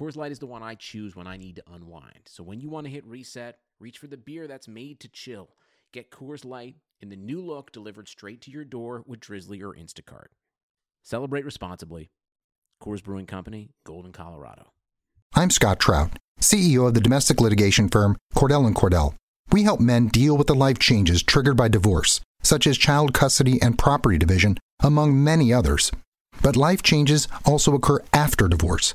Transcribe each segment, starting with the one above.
Coors Light is the one I choose when I need to unwind. So when you want to hit reset, reach for the beer that's made to chill. Get Coors Light in the new look delivered straight to your door with Drizly or Instacart. Celebrate responsibly. Coors Brewing Company, Golden, Colorado. I'm Scott Trout, CEO of the domestic litigation firm Cordell and Cordell. We help men deal with the life changes triggered by divorce such as child custody and property division, among many others. But life changes also occur after divorce.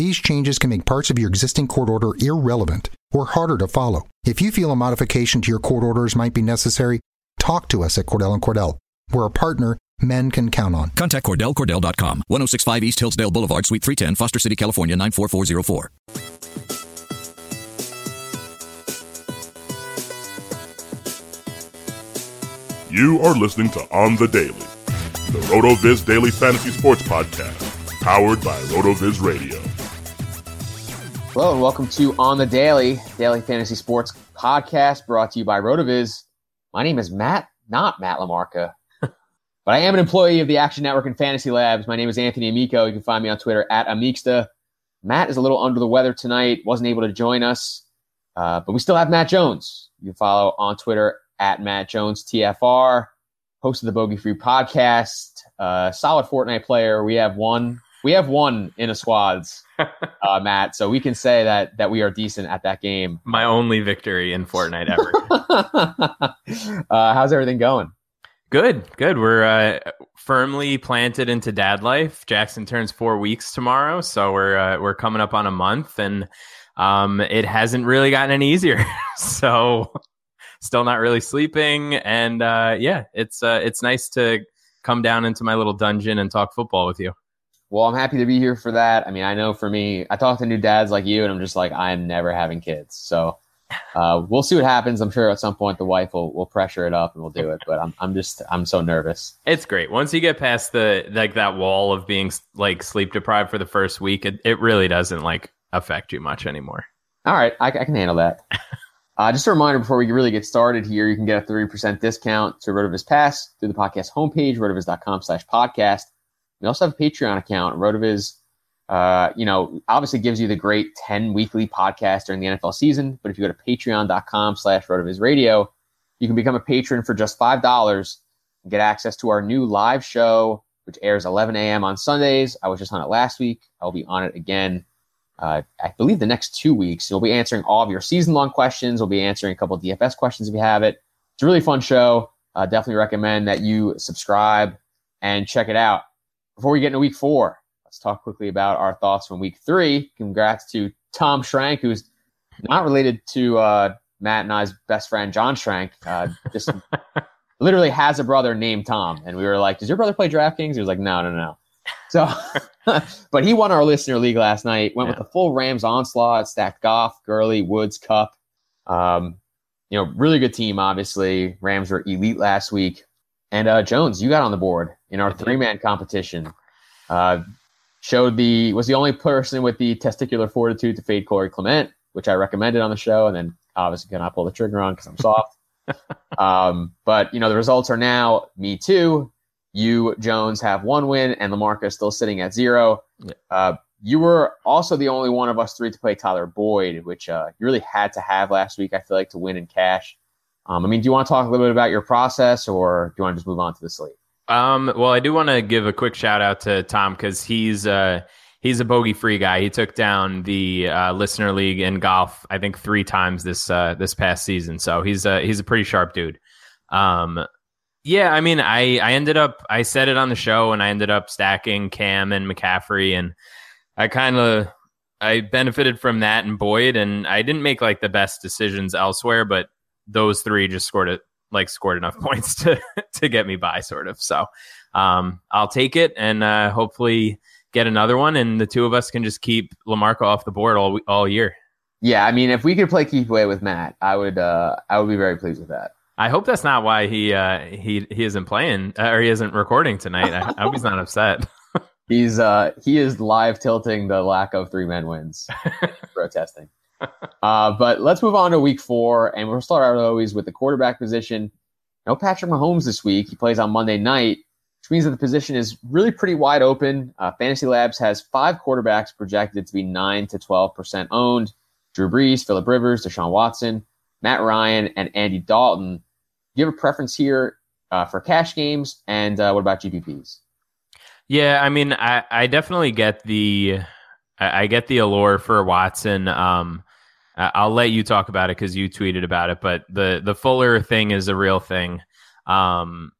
These changes can make parts of your existing court order irrelevant or harder to follow. If you feel a modification to your court orders might be necessary, talk to us at Cordell and Cordell. We're a partner men can count on. Contact CordellCordell.com, 1065 East Hillsdale Boulevard, Suite 310, Foster City, California, 94404. You are listening to On the Daily, the RotoViz Daily Fantasy Sports Podcast, powered by RotoViz Radio. Hello and welcome to On the Daily, Daily Fantasy Sports Podcast, brought to you by RotoViz. My name is Matt, not Matt Lamarca, but I am an employee of the Action Network and Fantasy Labs. My name is Anthony Amico. You can find me on Twitter at Amixta. Matt is a little under the weather tonight, wasn't able to join us, uh, but we still have Matt Jones. You can follow on Twitter at Matt Jones TFR, host of the Bogey Free podcast, uh, solid Fortnite player. We have one. We have one in a squads, uh, Matt. So we can say that that we are decent at that game. My only victory in Fortnite ever. uh, how's everything going? Good, good. We're uh, firmly planted into dad life. Jackson turns four weeks tomorrow, so we're uh, we're coming up on a month, and um, it hasn't really gotten any easier. so still not really sleeping, and uh, yeah, it's uh, it's nice to come down into my little dungeon and talk football with you. Well, I'm happy to be here for that. I mean, I know for me, I talk to new dads like you, and I'm just like, I'm never having kids. So uh, we'll see what happens. I'm sure at some point the wife will, will pressure it up and we'll do it. But I'm I'm just I'm so nervous. It's great once you get past the like that wall of being like sleep deprived for the first week. It it really doesn't like affect you much anymore. All right, I, I can handle that. Uh, just a reminder before we really get started here, you can get a 30% discount to RotoViz Pass through the podcast homepage, rotoviz.com slash podcast. We also have a Patreon account. RotoViz, uh, you know, obviously gives you the great 10 weekly podcast during the NFL season. But if you go to patreon.com slash RotoViz Radio, you can become a patron for just $5 and get access to our new live show, which airs 11 a.m. on Sundays. I was just on it last week. I'll be on it again uh, I believe the next two weeks. We'll be answering all of your season long questions. We'll be answering a couple DFS questions if you have it. It's a really fun show. Uh, definitely recommend that you subscribe and check it out. Before we get into week four, let's talk quickly about our thoughts from week three. Congrats to Tom Schrank, who's not related to uh, Matt and I's best friend, John Schrank. Uh, just literally has a brother named Tom. And we were like, Does your brother play DraftKings? He was like, No, no, no. So, but he won our listener league last night. Went yeah. with the full Rams onslaught, stacked Goff, Gurley, Woods, Kupp. Um, you know, really good team. Obviously, Rams were elite last week. And uh, Jones, you got on the board in our three man competition. Uh, showed the was the only person with the testicular fortitude to fade Corey Clement, which I recommended on the show, and then obviously cannot pull the trigger on because I'm soft. um, but you know the results are now me too. You Jones have one win, and Lamarca is still sitting at zero. Yeah. Uh, you were also the only one of us three to play Tyler Boyd, which uh, you really had to have last week. I feel like to win in cash. Um, I mean, do you want to talk a little bit about your process, or do you want to just move on to the slate? Um, well, I do want to give a quick shout out to Tom because he's uh, he's a bogey free guy. He took down the uh, listener league in golf, I think, three times this uh, this past season. So he's a he's a pretty sharp dude. Um, yeah, I mean, I I ended up I said it on the show, and I ended up stacking Cam and McCaffrey, and I kind of I benefited from that and Boyd, and I didn't make like the best decisions elsewhere, but those three just scored it like scored enough points to to get me by, sort of. So um, I'll take it and uh, hopefully get another one, and the two of us can just keep Lamarca off the board all all year. Yeah, I mean, if we could play keep away with Matt, I would uh, I would be very pleased with that. I hope that's not why he uh, he he isn't playing uh, or he isn't recording tonight. I, I hope he's not upset. He's uh he is live tilting the lack of three men wins, protesting. Uh, but let's move on to week four, and we'll start out always with the quarterback position. No Patrick Mahomes this week. He plays on Monday night, which means that the position is really pretty wide open. Uh, Fantasy Labs has five quarterbacks projected to be nine to twelve percent owned: Drew Brees, Philip Rivers, Deshaun Watson, Matt Ryan, and Andy Dalton. Do you have a preference here uh, for cash games, and uh, what about GPPs? Yeah, I mean, I, I definitely get the I, get the allure for Watson. Um, I'll let you talk about it because you tweeted about it, but the the Fuller thing is a real thing. Um,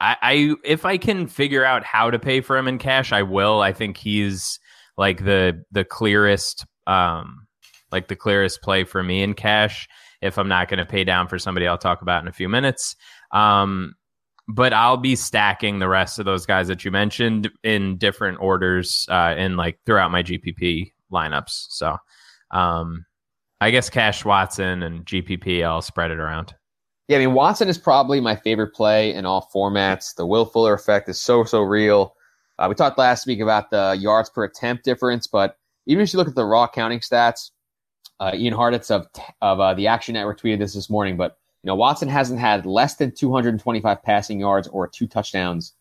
I, I if I can figure out how to pay for him in cash, I will. I think he's like the the clearest um like the clearest play for me in cash if I'm not going to pay down for somebody I'll talk about in a few minutes. Um, but I'll be stacking the rest of those guys that you mentioned in different orders uh, in like throughout my GPP lineups. So um, I guess Cash Watson and GPP, I'll spread it around. Yeah, I mean Watson is probably my favorite play in all formats. The Will Fuller effect is so so real. Uh, we talked last week about the yards per attempt difference, but even if you look at the raw counting stats, uh, Ian Hartitz of of uh, the Action Network tweeted this this morning. But you know Watson hasn't had less than 225 passing yards or two touchdowns,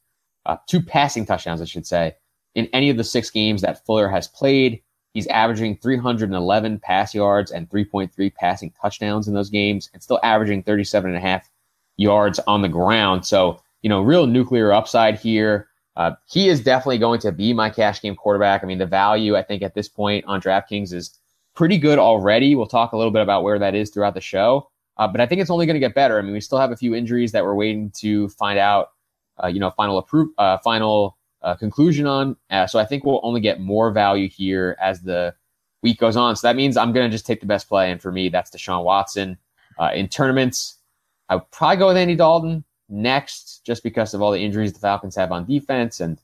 uh, two passing touchdowns, I should say, in any of the six games that Fuller has played. He's averaging 311 pass yards and 3.3 passing touchdowns in those games, and still averaging 37 and a half yards on the ground. So you know, real nuclear upside here. Uh, he is definitely going to be my cash game quarterback. I mean, the value I think at this point on DraftKings is pretty good already. We'll talk a little bit about where that is throughout the show, uh, but I think it's only going to get better. I mean, we still have a few injuries that we're waiting to find out. Uh, you know, final approve, uh, final uh, conclusion on. Uh, so I think we'll only get more value here as the week goes on. So that means I'm going to just take the best play, and for me, that's Deshaun Watson. Uh, in tournaments, I would probably go with Andy Dalton next, just because of all the injuries the Falcons have on defense, and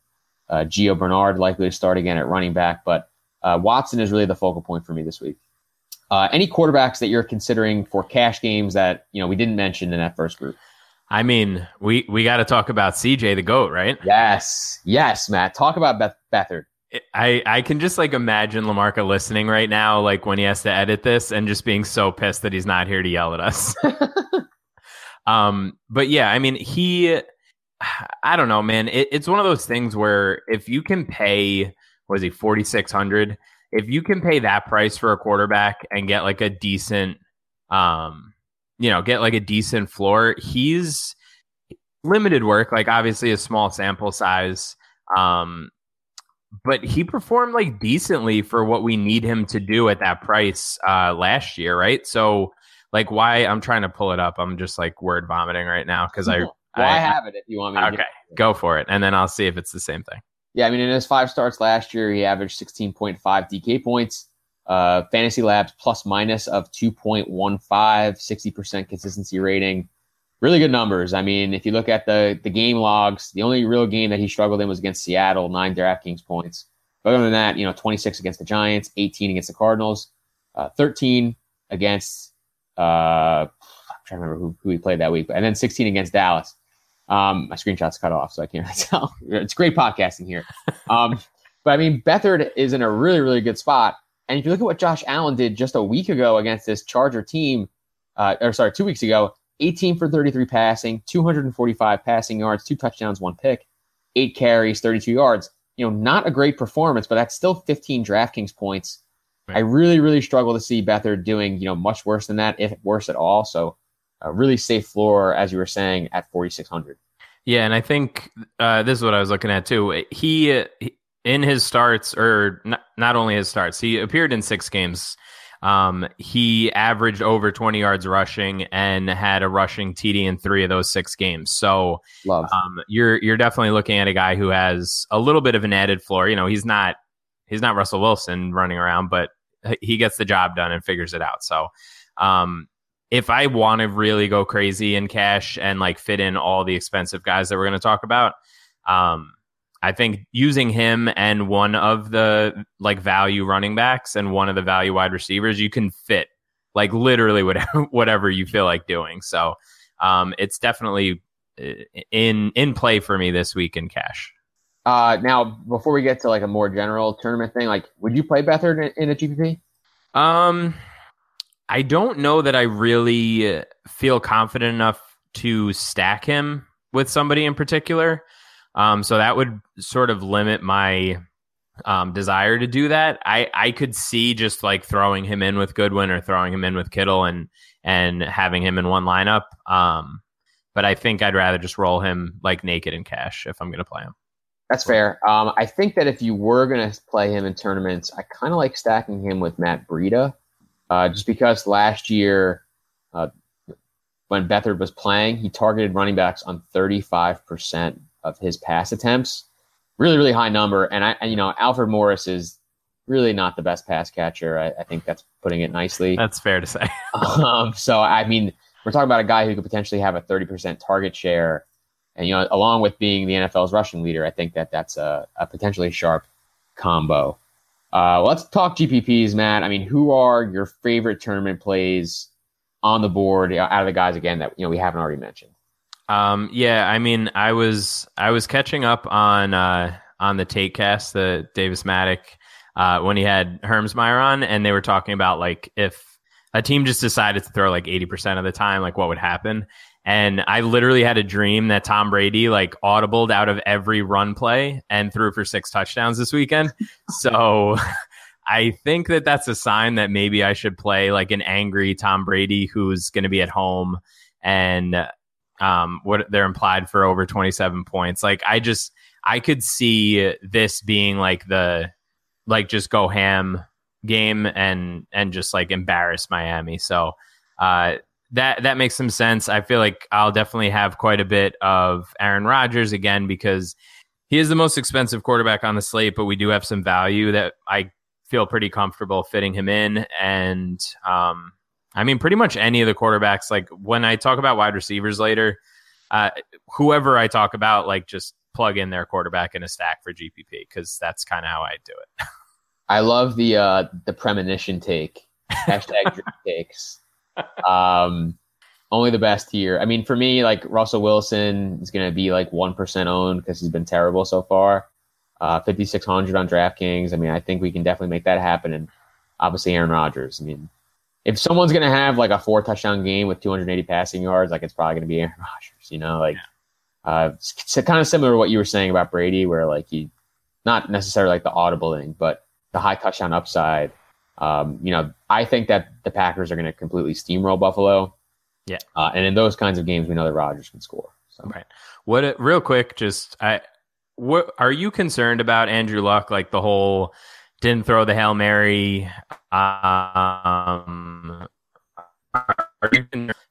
uh, Gio Bernard likely to start again at running back. But uh, Watson is really the focal point for me this week. Uh, any quarterbacks that you're considering for cash games that you know we didn't mention in that first group? I mean, we we got to talk about CJ the goat, right? Yes, yes, Matt. Talk about Beth Beathard. I, I can just like imagine Lamarca listening right now, like when he has to edit this and just being so pissed that he's not here to yell at us. um, but yeah, I mean, he, I don't know, man. It, it's one of those things where if you can pay, was he forty six hundred? If you can pay that price for a quarterback and get like a decent, um, you know, get like a decent floor, he's limited work. Like obviously a small sample size. Um, but he performed like decently for what we need him to do at that price uh last year, right? So like why I'm trying to pull it up. I'm just like word vomiting right now because I Well, I, have it if you want me to. okay go for it and then I'll see if it's the same thing. Yeah, I mean, in his five starts last year, he averaged 16.5 DK points. Uh, Fantasy Labs plus minus of 2.15, 60% consistency rating. Really good numbers. I mean, if you look at the the game logs, the only real game that he struggled in was against Seattle, nine DraftKings points. But other than that, you know, 26 against the Giants, 18 against the Cardinals, uh, 13 against, uh, I'm trying to remember who, who he played that week, and then 16 against Dallas. Um, my screenshot's cut off, so I can't tell. It's great podcasting here. Um, but I mean, Beathard is in a really, really good spot. And if you look at what Josh Allen did just a week ago against this Charger team, uh, or sorry, two weeks ago, 18 for 33 passing, 245 passing yards, two touchdowns, one pick, eight carries, 32 yards. You know, not a great performance, but that's still 15 DraftKings points. Right. I really, really struggle to see Beathard doing, you know, much worse than that, if worse at all. So, a really safe floor, as you were saying, at 4,600. Yeah, and I think uh, this is what I was looking at too. He, in his starts, or not, not only his starts, he appeared in six games um, he averaged over 20 yards rushing and had a rushing TD in three of those six games. So um, you're you're definitely looking at a guy who has a little bit of an added floor. You know, he's not he's not Russell Wilson running around, but he gets the job done and figures it out. So um, if I want to really go crazy in cash and like fit in all the expensive guys that we're going to talk about, um, I think using him and one of the like value running backs and one of the value wide receivers, you can fit like literally whatever whatever you feel like doing. So um, it's definitely uh, in in play for me this week in cash. Uh, now, before we get to like a more general tournament thing, like, would you play Beathard in, in a GPP? Um, I don't know that I really feel confident enough to stack him with somebody in particular. Um, so that would sort of limit my um, desire to do that. I, I could see just like throwing him in with Goodwin or throwing him in with Kittle and and having him in one lineup. Um, but I think I'd rather just roll him like naked in cash if I'm going to play him. That's fair. Um, I think that if you were going to play him in tournaments, I kind of like stacking him with Matt Breida, uh, just because last year uh, when Beathard was playing, he targeted running backs on 35% of his pass attempts. Really, really high number. And I, and, you know, Alfred Morris is really not the best pass catcher. I, I think that's putting it nicely. That's fair to say. um, so I mean, we're talking about a guy who could potentially have a 30% target share. And, you know, along with being the NFL's rushing leader, I think that that's a, a potentially sharp combo. Uh, let's talk GPPs, Matt. I mean, who are your favorite tournament plays on the board you know, out of the guys again that you know we haven't already mentioned? Um, yeah, I mean, I was I was catching up on uh, on the take cast, the Davis Mattek, uh, when he had Hermsmeyer on, and they were talking about like if a team just decided to throw like eighty percent of the time, like what would happen. And I literally had a dream that Tom Brady like audibled out of every run play and threw for six touchdowns this weekend. so I think that that's a sign that maybe I should play like an angry Tom Brady who's going to be at home and um, what they're implied for over 27 points. Like I just I could see this being like the like just go ham game and and just like embarrass Miami. So uh, that that makes some sense. I feel like I'll definitely have quite a bit of Aaron Rodgers again because he is the most expensive quarterback on the slate, but we do have some value that I feel pretty comfortable fitting him in and um, I mean, pretty much any of the quarterbacks. Like when I talk about wide receivers later, uh, whoever I talk about, like just plug in their quarterback in a stack for GPP because that's kind of how I do it. I love the uh, the premonition take hashtag takes. Um, only the best here. I mean, for me, like Russell Wilson is going to be like one percent owned because he's been terrible so far. Uh, Fifty six hundred on DraftKings. I mean, I think we can definitely make that happen. And obviously, Aaron Rodgers. I mean, if someone's going to have like a four touchdown game with 280 passing yards, like it's probably going to be Aaron Rodgers, you know, like, uh, it's, kind of similar to what you were saying about Brady, where like he, not necessarily like the audible thing, but the high touchdown upside. Um, you know, I think that the Packers are going to completely steamroll Buffalo. Yeah. Uh, and in those kinds of games, we know that Rodgers can score. So. Right. What, real quick, just, I, what are you concerned about Andrew Luck? Like the whole, didn't throw the Hail Mary. Um,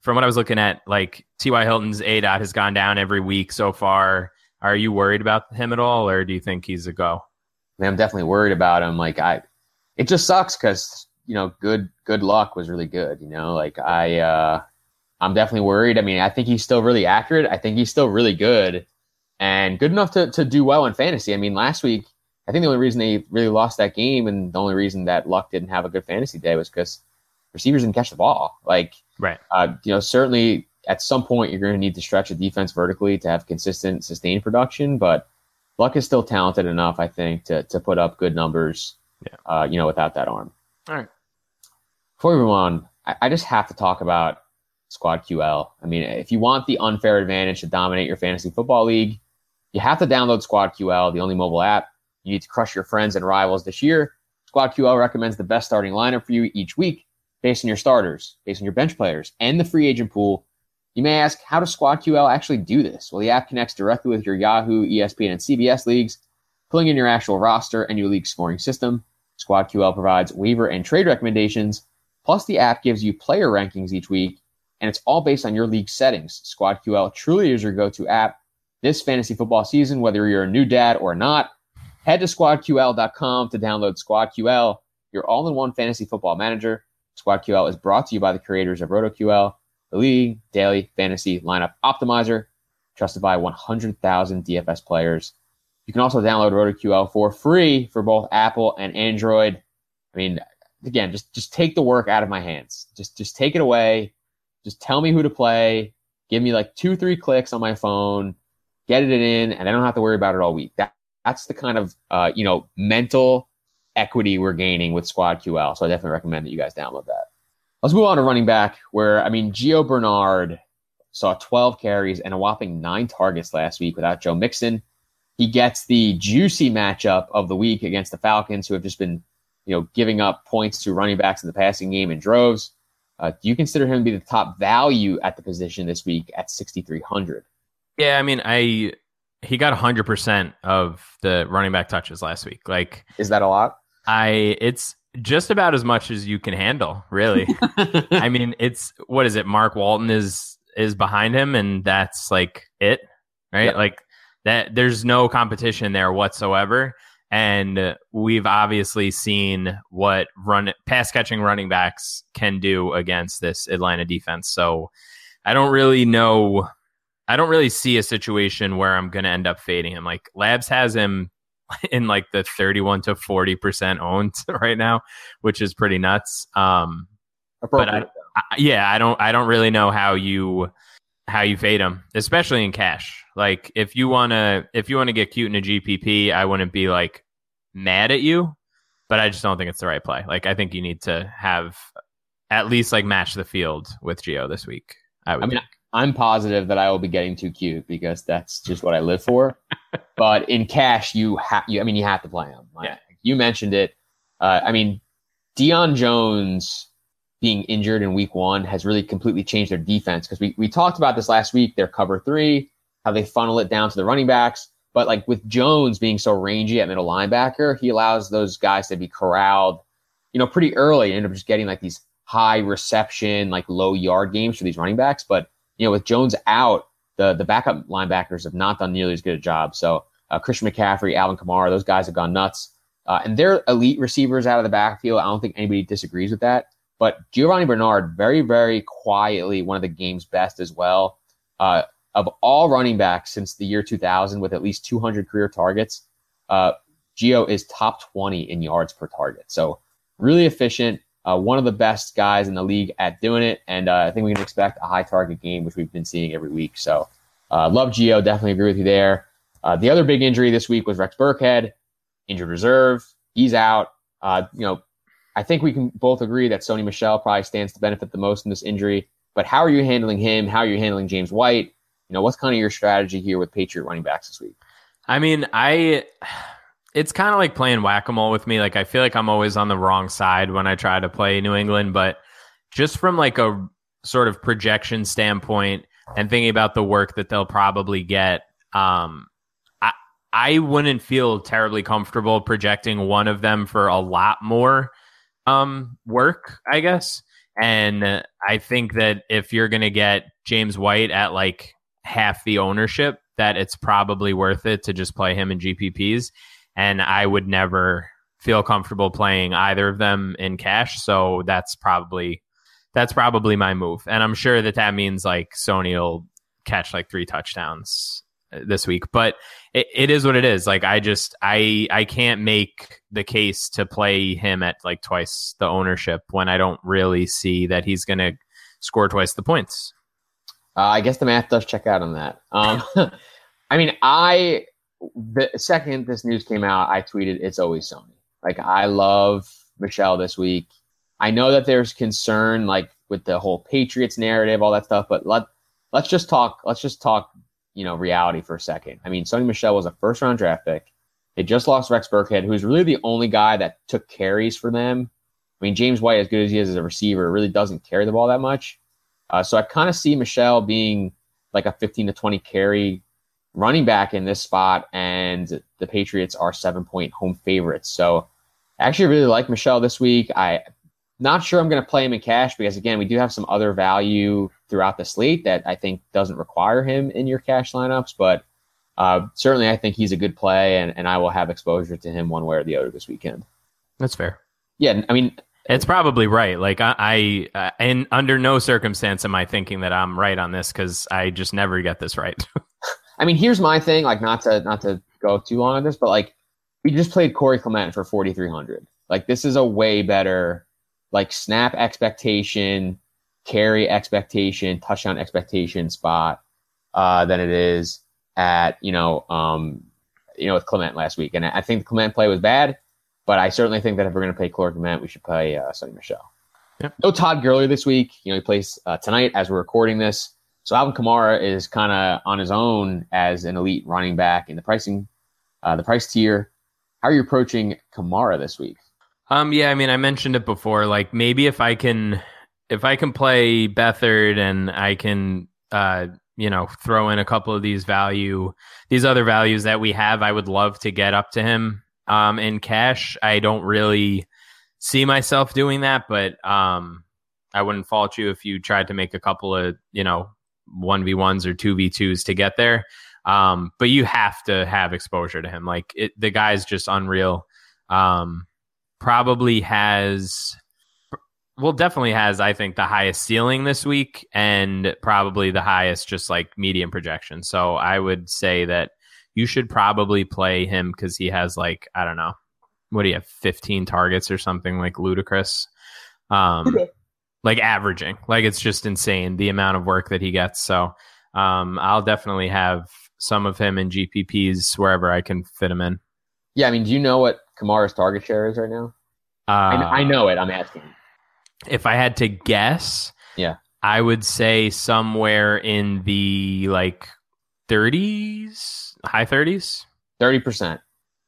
from what I was looking at, like T.Y. Hilton's A dot has gone down every week so far. Are you worried about him at all, or do you think he's a go? I am definitely worried about him. Like I, it just sucks because you know, good good luck was really good. You know, like I, uh, I'm definitely worried. I mean, I think he's still really accurate. I think he's still really good and good enough to to do well in fantasy. I mean, last week I think the only reason they really lost that game and the only reason that Luck didn't have a good fantasy day was because receivers didn't catch the ball. Like, right. Uh, you know, certainly at some point you're going to need to stretch a defense vertically to have consistent, sustained production. But Luck is still talented enough, I think, to to put up good numbers. Yeah. Uh, you know, without that arm. All right. Before we move on, I, I just have to talk about Squad QL. I mean, if you want the unfair advantage to dominate your fantasy football league, you have to download Squad QL, the only mobile app. You need to crush your friends and rivals this year. Squad QL recommends the best starting lineup for you each week based on your starters, based on your bench players, and the free agent pool. You may ask, how does Squad QL actually do this? Well, the app connects directly with your Yahoo, ESPN, and CBS leagues, pulling in your actual roster and your league scoring system. Squad QL provides waiver and trade recommendations, plus the app gives you player rankings each week, and it's all based on your league settings. Squad QL truly is your go-to app this fantasy football season, whether you're a new dad or not. Head to squadql.com to download SquadQL, your all-in-one fantasy football manager. SquadQL is brought to you by the creators of RotoQL, the league daily fantasy lineup optimizer, trusted by 100,000 DFS players. You can also download RotoQL for free for both Apple and Android. I mean, again, just just take the work out of my hands. Just just take it away. Just tell me who to play. Give me like two, three clicks on my phone. Get it in, and I don't have to worry about it all week. That that's the kind of uh, you know mental equity we're gaining with Squad QL. So I definitely recommend that you guys download that. Let's move on to running back, where I mean Gio Bernard saw 12 carries and a whopping nine targets last week without Joe Mixon. He gets the juicy matchup of the week against the Falcons, who have just been, you know, giving up points to running backs in the passing game in droves. Uh, do you consider him to be the top value at the position this week at 6,300? Yeah, I mean, I he got 100% of the running back touches last week. Like Is that a lot? I it's just about as much as you can handle, really. I mean, it's what is it? Mark Walton is is behind him and that's like it, right? Yep. Like that there's no competition there whatsoever. And we've obviously seen what run pass catching running backs can do against this Atlanta defense. So I don't really know I don't really see a situation where I'm going to end up fading him. Like Labs has him in like the 31 to 40% owned right now, which is pretty nuts. Um, but I, I, yeah, I don't, I don't really know how you, how you fade him, especially in cash. Like if you want to, if you want to get cute in a GPP, I wouldn't be like mad at you, but I just don't think it's the right play. Like I think you need to have at least like match the field with Gio this week. I would I mean, think. I'm positive that I will be getting too cute because that's just what I live for. but in cash, you have, you, I mean, you have to play him. Like, Yeah. You mentioned it. Uh, I mean, Deion Jones being injured in week one has really completely changed their defense because we, we talked about this last week, their cover three, how they funnel it down to the running backs. But like with Jones being so rangy at middle linebacker, he allows those guys to be corralled, you know, pretty early and end up just getting like these high reception, like low yard games for these running backs. But you know, with Jones out, the the backup linebackers have not done nearly as good a job. So uh, Christian McCaffrey, Alvin Kamara, those guys have gone nuts. Uh, and they're elite receivers out of the backfield. I don't think anybody disagrees with that. But Giovanni Bernard, very, very quietly, one of the game's best as well. Uh, of all running backs since the year 2000 with at least 200 career targets, uh, Gio is top 20 in yards per target. So really efficient. Uh, one of the best guys in the league at doing it. And uh, I think we can expect a high target game, which we've been seeing every week. So uh, love Gio. Definitely agree with you there. Uh, the other big injury this week was Rex Burkhead, injured reserve. He's out. Uh, you know, I think we can both agree that Sony Michel probably stands to benefit the most in this injury. But how are you handling him? How are you handling James White? You know, what's kind of your strategy here with Patriot running backs this week? I mean, I it's kind of like playing whack-a-mole with me. Like I feel like I'm always on the wrong side when I try to play New England, but just from like a sort of projection standpoint and thinking about the work that they'll probably get, um I I wouldn't feel terribly comfortable projecting one of them for a lot more um work, I guess. And I think that if you're going to get James White at like half the ownership, that it's probably worth it to just play him in GPPs. And I would never feel comfortable playing either of them in cash. So that's probably that's probably my move. And I'm sure that that means like Sony will catch like three touchdowns uh, this week. But it, it is what it is. Like I just I I can't make the case to play him at like twice the ownership when I don't really see that he's going to score twice the points. Uh, I guess the math does check out on that. Um, I mean, I the second this news came out, I tweeted, "It's always Sony." Like I love Michel this week. I know that there's concern like with the whole Patriots narrative, all that stuff, but let let's just talk let's just talk, you know, reality for a second. I mean, Sony Michel was a first round draft pick. They just lost Rex Burkhead, who's really the only guy that took carries for them. I mean, James White, as good as he is as a receiver, really doesn't carry the ball that much. Uh, so I kind of see Michel being like a 15 to 20 carry running back in this spot, and the Patriots are seven point home favorites. So I actually really like Michel this week. I not sure I'm going to play him in cash because again, we do have some other value throughout the slate that I think doesn't require him in your cash lineups, but uh, certainly I think he's a good play, and, and I will have exposure to him one way or the other this weekend. That's fair. Yeah, I mean, it's probably right. Like I, I uh, and under no circumstance am I thinking that I'm right on this because I just never get this right. I mean, here's my thing. Like, not to not to go too long on this, but like, we just played Corey Clement for 4,300. Like, this is a way better, like, snap expectation, carry expectation, touchdown expectation spot uh, than it is at you know, um, you know, with Clement last week. And I think the Clement play was bad. But I certainly think that if we're going to play Corey Clement, we should play uh, Sony Michel. Yep. No Todd Gurley this week. You know, he plays uh, tonight as we're recording this. So Alvin Kamara is kind of on his own as an elite running back in the pricing, uh, the price tier. How are you approaching Kamara this week? Um, yeah, I mean, I mentioned it before. Like maybe if I can, if I can play Beathard and I can, uh, you know, throw in a couple of these value, these other values that we have, I would love to get up to him um, in cash. I don't really see myself doing that, but um, I wouldn't fault you if you tried to make a couple of, you know, 1v1s or 2v2s to get there. Um, but you have to have exposure to him. Like it, the guy's just unreal. Um, probably has, well, definitely has, I think, the highest ceiling this week and probably the highest just like medium projection. So I would say that you should probably play him because he has like I don't know, what do you have, fifteen targets or something like ludicrous, um, okay. Like averaging, like it's just insane the amount of work that he gets. So um, I'll definitely have some of him in GPPs wherever I can fit him in. Yeah, I mean, do you know what Kamara's target share is right now? Uh, I, I know it. I'm asking. If I had to guess, yeah, I would say somewhere in the like 30s, high 30s, 30%.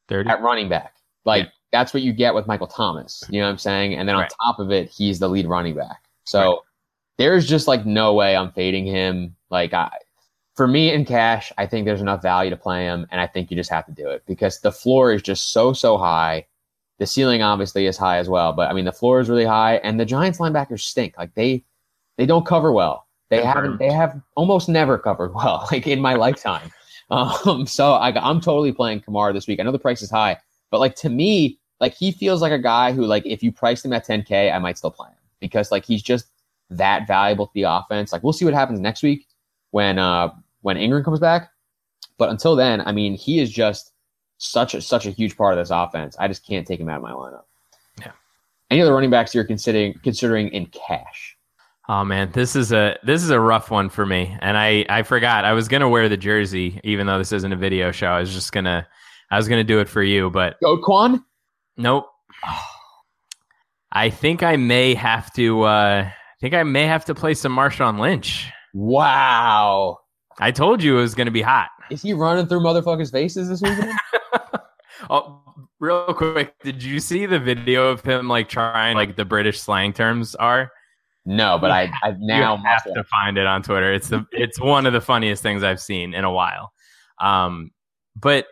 30 at running back. Like yeah. that's what you get with Michael Thomas. You know what I'm saying? And then on right. top of it, he's the lead running back. So right. there's just like no way I'm fading him. Like I, for me in cash, I think there's enough value to play him, and I think you just have to do it because the floor is just so so high. The ceiling obviously is high as well, but I mean the floor is really high, and the Giants linebackers stink. Like they they don't cover well. They haven't. They have almost never covered well, like in my lifetime. Um, so I, I'm totally playing Kamara this week. I know the price is high, but like to me, like he feels like a guy who, like, if you priced him at 10k, I might still play him because like he's just that valuable to the offense. Like we'll see what happens next week when uh when Ingram comes back. But until then, I mean, he is just such a such a huge part of this offense. I just can't take him out of my lineup. Yeah. Any other running backs you're considering considering in cash? Oh man, this is a this is a rough one for me, and I I forgot I was gonna wear the jersey, even though this isn't a video show. I was just gonna I was gonna do it for you, but go Quan. Nope. I think I may have to. uh I think I may have to play some Marshawn Lynch. Wow. I told you it was going to be hot. Is he running through motherfuckers' faces this weekend? oh, real quick, did you see the video of him like trying like the British slang terms are? No, but I I now have to find it on Twitter. It's the it's one of the funniest things I've seen in a while. Um, but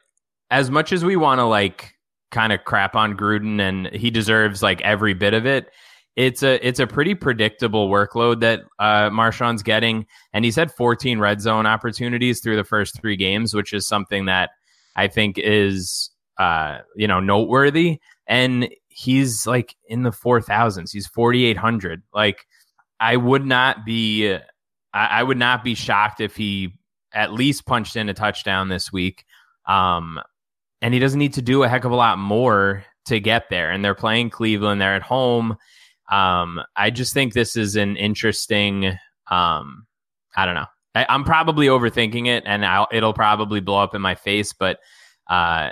as much as we want to like kind of crap on Gruden and he deserves like every bit of it, it's a it's a pretty predictable workload that uh, Marshawn's getting, and he's had 14 red zone opportunities through the first three games, which is something that I think is uh, you know noteworthy. And he's like in the four thousands. He's 4,800. Like I would not be I, would not be shocked if he at least punched in a touchdown this week. Um, and he doesn't need to do a heck of a lot more to get there. And they're playing Cleveland. They're at home. Um, I just think this is an interesting. Um, I don't know. I, am probably overthinking it, and I'll, it'll probably blow up in my face. But uh,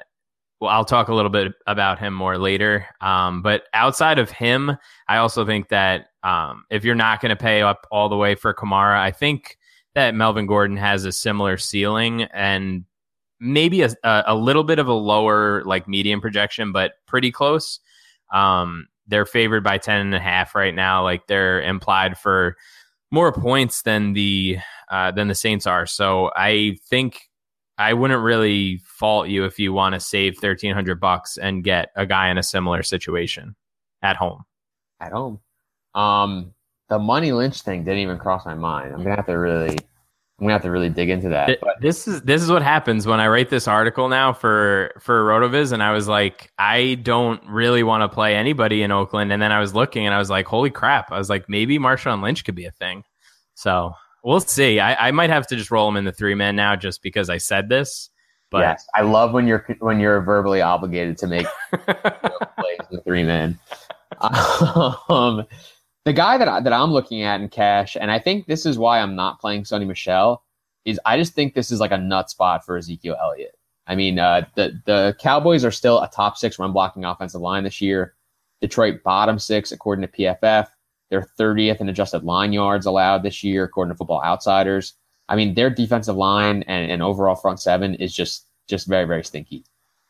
well, I'll talk a little bit about him more later. Um, but outside of him, I also think that um, if you're not going to pay up all the way for Kamara, I think that Melvin Gordon has a similar ceiling and maybe a, a little bit of a lower like medium projection, but pretty close. Um, they're favored by 10 and a half right now. Like they're implied for more points than the uh, than the Saints are. So I think I wouldn't really fault you if you want to save thirteen hundred bucks and get a guy in a similar situation at home. At home, um, the money Lynch thing didn't even cross my mind. I'm gonna have to really, I'm gonna have to really dig into that. But this is this is what happens when I write this article now for for Rotoviz, and I was like, I don't really want to play anybody in Oakland, and then I was looking, and I was like, holy crap! I was like, maybe Marshawn Lynch could be a thing. So We'll see. I, I might have to just roll him in the three man now, just because I said this. But yes, I love when you're when you're verbally obligated to make plays in the three man. Um, the guy that I, that I'm looking at in cash, and I think this is why I'm not playing Sony Michel, is I just think this is like a nut spot for Ezekiel Elliott. I mean, uh, the the Cowboys are still a top six run blocking offensive line this year. Detroit bottom six according to PFF. They're 30th in adjusted line yards allowed this year, according to Football Outsiders. I mean, their defensive line and, and overall front seven is just just very very stinky.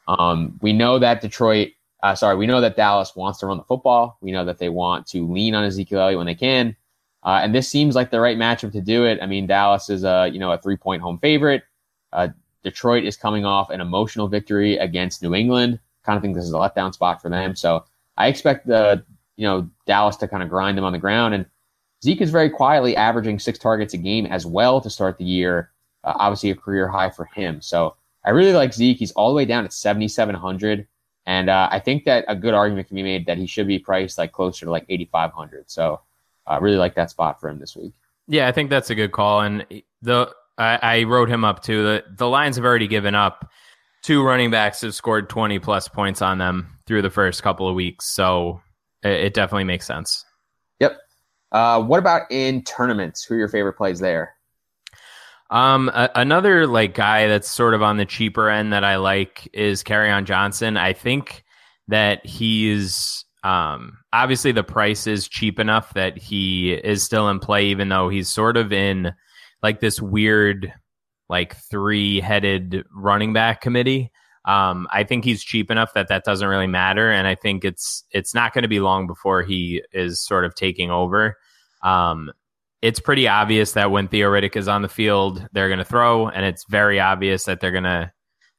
Um, we know that Detroit, uh, sorry, we know that Dallas wants to run the football. We know that they want to lean on Ezekiel Elliott when they can, uh, and this seems like the right matchup to do it. I mean, Dallas is a you know a three point home favorite. Uh, Detroit is coming off an emotional victory against New England. Kind of think this is a letdown spot for them. So I expect the you know, Dallas to kind of grind them on the ground. And Zeke is very quietly averaging six targets a game as well to start the year. Uh, obviously, a career high for him. So I really like Zeke. He's all the way down at 7,700. And uh, I think that a good argument can be made that he should be priced like closer to like 8,500. So I uh, really like that spot for him this week. Yeah, I think that's a good call. And the I, I wrote him up too. The, the Lions have already given up. Two running backs have scored 20 plus points on them through the first couple of weeks. So it definitely makes sense. Yep. Uh, what about in tournaments? Who are your favorite plays there? Um, a- another like guy that's sort of on the cheaper end that I like is on Johnson. I think that he's um obviously the price is cheap enough that he is still in play, even though he's sort of in like this weird like three headed running back committee. Um, I think he's cheap enough that that doesn't really matter, and I think it's it's not going to be long before he is sort of taking over. Um, it's pretty obvious that when Theo Riddick is on the field, they're going to throw, and it's very obvious that they're going to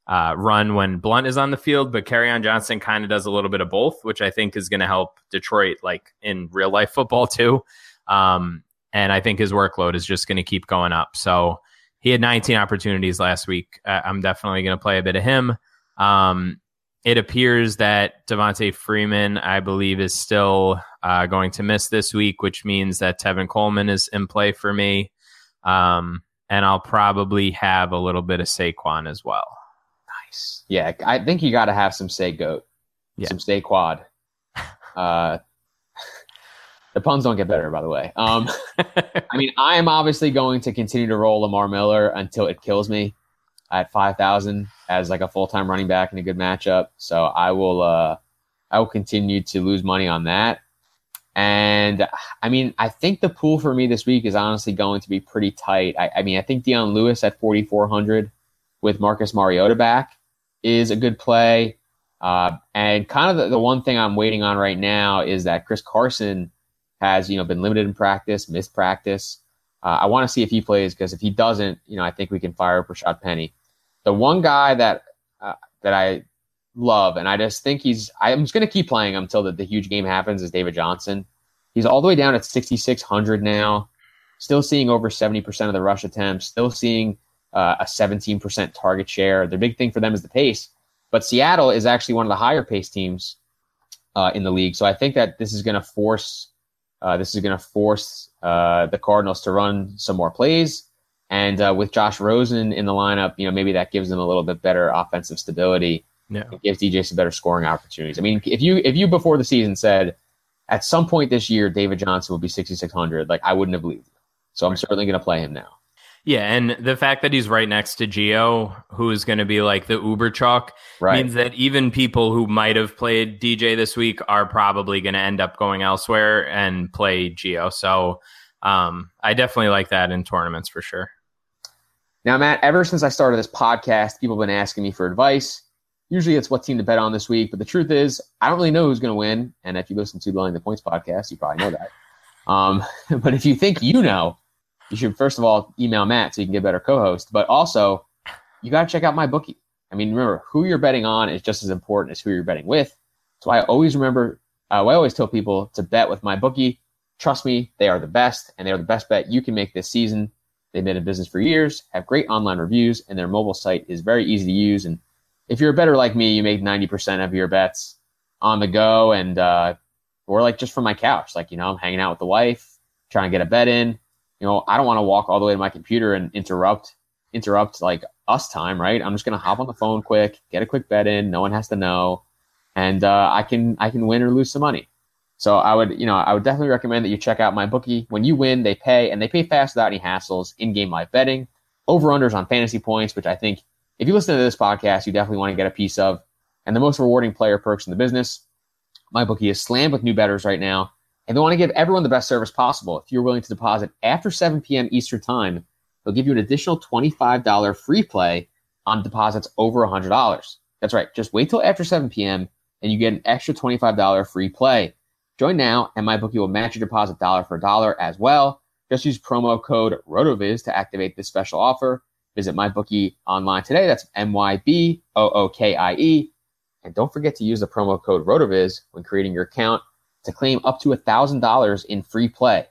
uh, run when Blount is on the field. But on Johnson kind of does a little bit of both, which I think is going to help Detroit, like in real life football too. Um, and I think his workload is just going to keep going up. So he had 19 opportunities last week. Uh, I'm definitely going to play a bit of him. Um, it appears that Devonta Freeman, I believe, is still uh, going to miss this week, which means that Tevin Coleman is in play for me. Um, and I'll probably have a little bit of Saquon as well. Nice. Yeah, I think you got to have some Say Goat, yeah. some Say Quad. Uh, the puns don't get better, by the way. Um, I mean, I am obviously going to continue to roll Lamar Miller until it kills me at 5,000 as like a full time running back in a good matchup. So I will, uh, I will continue to lose money on that. And I mean, I think the pool for me this week is honestly going to be pretty tight. I, I mean, I think Dion Lewis at 4,400 with Marcus Mariota back is a good play. Uh, and kind of the, the one thing I'm waiting on right now is that Chris Carson has, you know, been limited in practice, missed practice. Uh, I want to see if he plays because if he doesn't, you know, I think we can fire up Rashaad Penny. The one guy that uh, that I love, and I just think he's, I'm just going to keep playing him until the, the huge game happens, is David Johnson. He's all the way down at 6,600 now, still seeing over 70% of the rush attempts, still seeing uh, a 17% target share. The big thing for them is the pace, but Seattle is actually one of the higher pace teams uh, in the league. So I think that this is going to force uh, this is going to force uh, the Cardinals to run some more plays. And uh, with Josh Rosen in the lineup, you know, maybe that gives them a little bit better offensive stability. Yeah. It gives DJ some better scoring opportunities. I mean, if you if you before the season said at some point this year David Johnson will be 6600, like I wouldn't have believed you. So I'm certainly going to play him now. Yeah, and the fact that he's right next to Gio, who is going to be like the Uber chalk, Right. means that even people who might have played DJ this week are probably going to end up going elsewhere and play Gio. So um, I definitely like that in tournaments for sure. Now, Matt, ever since I started this podcast, people have been asking me for advice. Usually it's what team to bet on this week, but the truth is, I don't really know who's going to win. And if you listen to Blowing the Points podcast, you probably know that. Um, but if you think you know, you should first of all email Matt so you can get a better co host. But also, you got to check out my bookie. I mean, remember, who you're betting on is just as important as who you're betting with. So I always remember, uh, I always tell people to bet with my bookie. Trust me, they are the best, and they are the best bet you can make this season. They've been in business for years, have great online reviews, and their mobile site is very easy to use. And if you're a better like me, you make 90% of your bets on the go and, uh, or like just from my couch. Like, you know, I'm hanging out with the wife, trying to get a bet in. You know, I don't want to walk all the way to my computer and interrupt, interrupt like us time, right? I'm just going to hop on the phone quick, get a quick bet in. No one has to know. And, uh, I can, I can win or lose some money. So I would, you know, I would definitely recommend that you check out my bookie. When you win, they pay and they pay fast without any hassles. In-game live betting, over unders on fantasy points, which I think if you listen to this podcast, you definitely want to get a piece of, and the most rewarding player perks in the business. My bookie is slammed with new bettors right now, and they want to give everyone the best service possible. If you're willing to deposit after 7 p.m. Eastern time, they'll give you an additional $25 free play on deposits over $100. That's right. Just wait till after 7 p.m. and you get an extra $25 free play. Join now, and MyBookie will match your deposit dollar for dollar as well. Just use promo code RotoViz to activate this special offer. Visit MyBookie online today. That's M Y B O O K I E. And don't forget to use the promo code RotoViz when creating your account to claim up to $1,000 in free play.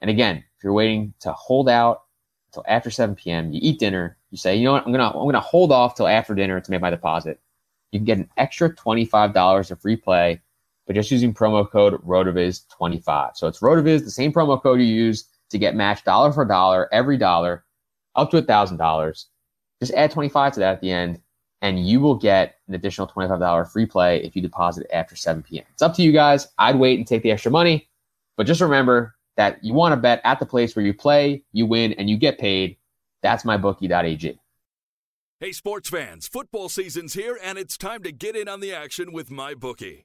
And again, if you're waiting to hold out until after 7 p.m., you eat dinner, you say, you know what, I'm gonna I'm gonna hold off till after dinner to make my deposit. You can get an extra $25 of free play by just using promo code RotoViz25. So it's RotoViz, the same promo code you use to get matched dollar for dollar every dollar up to a $1,000. Just add 25 to that at the end, and you will get an additional $25 free play if you deposit after 7 p.m. It's up to you guys. I'd wait and take the extra money, but just remember that you want to bet at the place where you play, you win, and you get paid. That's mybookie.ag. Hey, sports fans, football season's here, and it's time to get in on the action with MyBookie.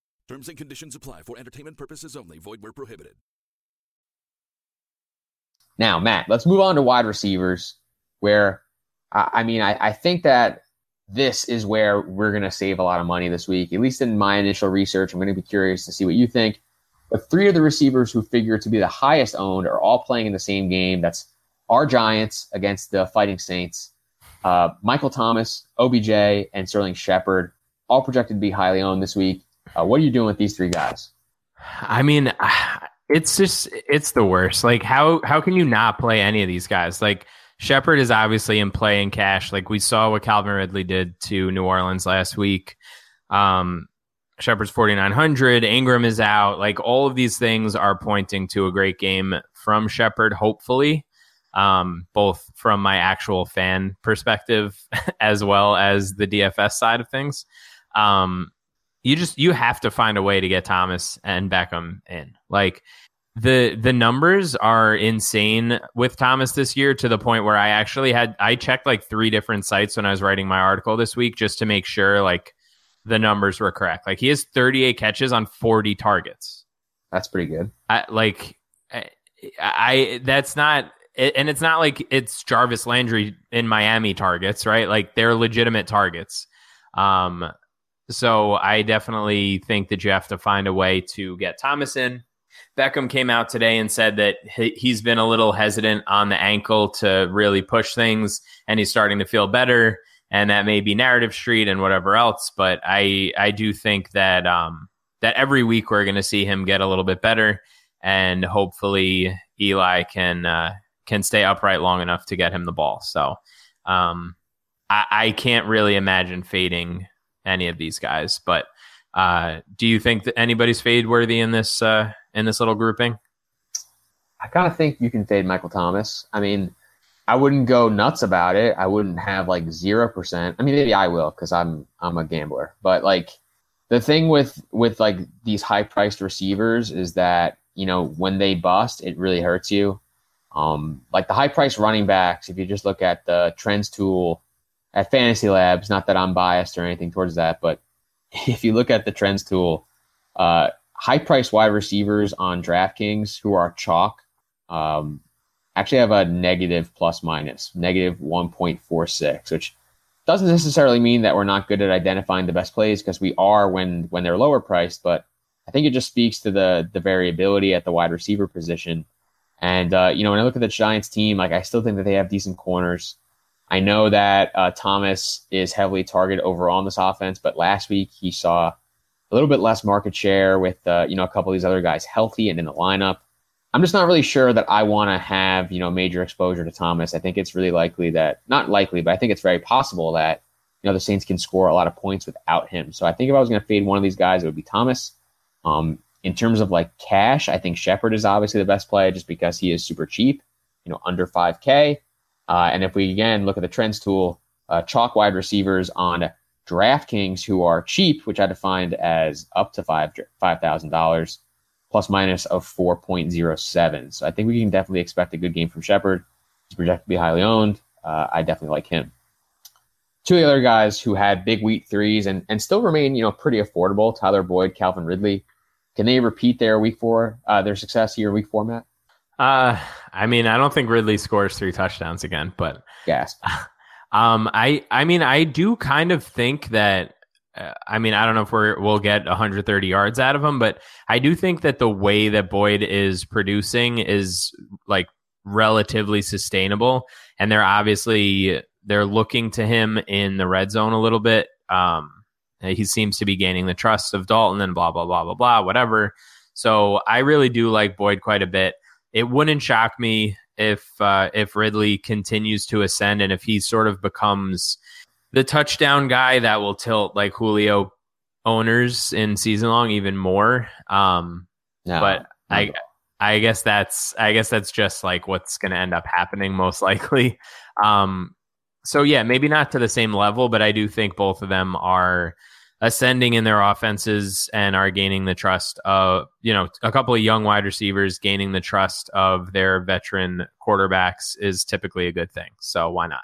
Terms and conditions apply for entertainment purposes only. Void where prohibited. Now, Matt, let's move on to wide receivers, where I, mean, I, I think that this is where we're going to save a lot of money this week. At least in my initial research, I'm going to be curious to see what you think. But three of the receivers who figure to be the highest owned are all playing in the same game. That's our Giants against the Fighting Saints. Uh, Michael Thomas, OBJ, and Sterling Shepard, all projected to be highly owned this week. Uh, what are you doing with these three guys? I mean, it's just it's the worst. Like how how can you not play any of these guys? Like Shepard is obviously in play in cash. Like we saw what Calvin Ridley did to New Orleans last week. Um, Shepard's 4900, Ingram is out. Like all of these things are pointing to a great game from Shepard, hopefully. Um, both from my actual fan perspective as well as the DFS side of things. Um, you just you have to find a way to get Thomas and Beckham in. Like the the numbers are insane with Thomas this year to the point where I actually had I checked like three different sites when I was writing my article this week just to make sure like the numbers were correct. Like he has 38 catches on 40 targets. That's pretty good. I like I, I that's not and it's not like it's Jarvis Landry in Miami targets, right? Like they're legitimate targets. Um So I definitely think that you have to find a way to get Thomas in. Beckham came out today and said that he's been a little hesitant on the ankle to really push things, and he's starting to feel better. And that may be narrative street and whatever else, but I I do think that um, that every week we're going to see him get a little bit better, and hopefully Eli can uh, can stay upright long enough to get him the ball. So um, I, I can't really imagine fading any of these guys, but uh, do you think that anybody's fade worthy in this uh, in this little grouping? I kind of think you can fade Michael Thomas. I mean, I wouldn't go nuts about it. I wouldn't have like zero percent. I mean, maybe I will because I'm I'm a gambler. But like the thing with with like these high priced receivers is that you know when they bust, it really hurts you. Um, like the high priced running backs, if you just look at the trends tool at Fantasy Labs, not that I'm biased or anything towards that, but if you look at the trends tool, uh, high price wide receivers on DraftKings who are chalk um, actually have a negative plus minus, negative 1.46, which doesn't necessarily mean that we're not good at identifying the best plays because we are when when they're lower priced, but I think it just speaks to the the variability at the wide receiver position. And uh, you know, when I look at the Giants team, like I still think that they have decent corners. I know that uh, Thomas is heavily targeted overall in this offense, but last week he saw a little bit less market share with uh, you know a couple of these other guys healthy and in the lineup. I'm just not really sure that I want to have you know major exposure to Thomas. I think it's really likely that not likely, but I think it's very possible that you know the Saints can score a lot of points without him. So I think if I was going to fade one of these guys, it would be Thomas. Um, in terms of like cash, I think Shepard is obviously the best play just because he is super cheap, you know, under 5K. Uh, and if we again look at the trends tool, uh, chalk wide receivers on DraftKings who are cheap, which I defined as up to five five thousand dollars, plus minus of four point zero seven. So I think we can definitely expect a good game from Shepard. He's projected to be highly owned. Uh, I definitely like him. Two of the other guys who had big wheat threes and, and still remain, you know, pretty affordable. Tyler Boyd, Calvin Ridley. Can they repeat their week four, uh, their success here, week four, Matt? Uh, I mean, I don't think Ridley scores three touchdowns again, but gasp. Um, I I mean, I do kind of think that. Uh, I mean, I don't know if we're, we'll get 130 yards out of him, but I do think that the way that Boyd is producing is like relatively sustainable, and they're obviously they're looking to him in the red zone a little bit. Um, he seems to be gaining the trust of Dalton and blah blah blah blah blah whatever. So I really do like Boyd quite a bit. It wouldn't shock me if uh, if Ridley continues to ascend and if he sort of becomes the touchdown guy that will tilt like Julio owners in season long even more. Um, no, but no. I I guess that's I guess that's just like what's going to end up happening most likely. Um, so yeah, maybe not to the same level, but I do think both of them are ascending in their offenses and are gaining the trust of you know a couple of young wide receivers gaining the trust of their veteran quarterbacks is typically a good thing. So why not?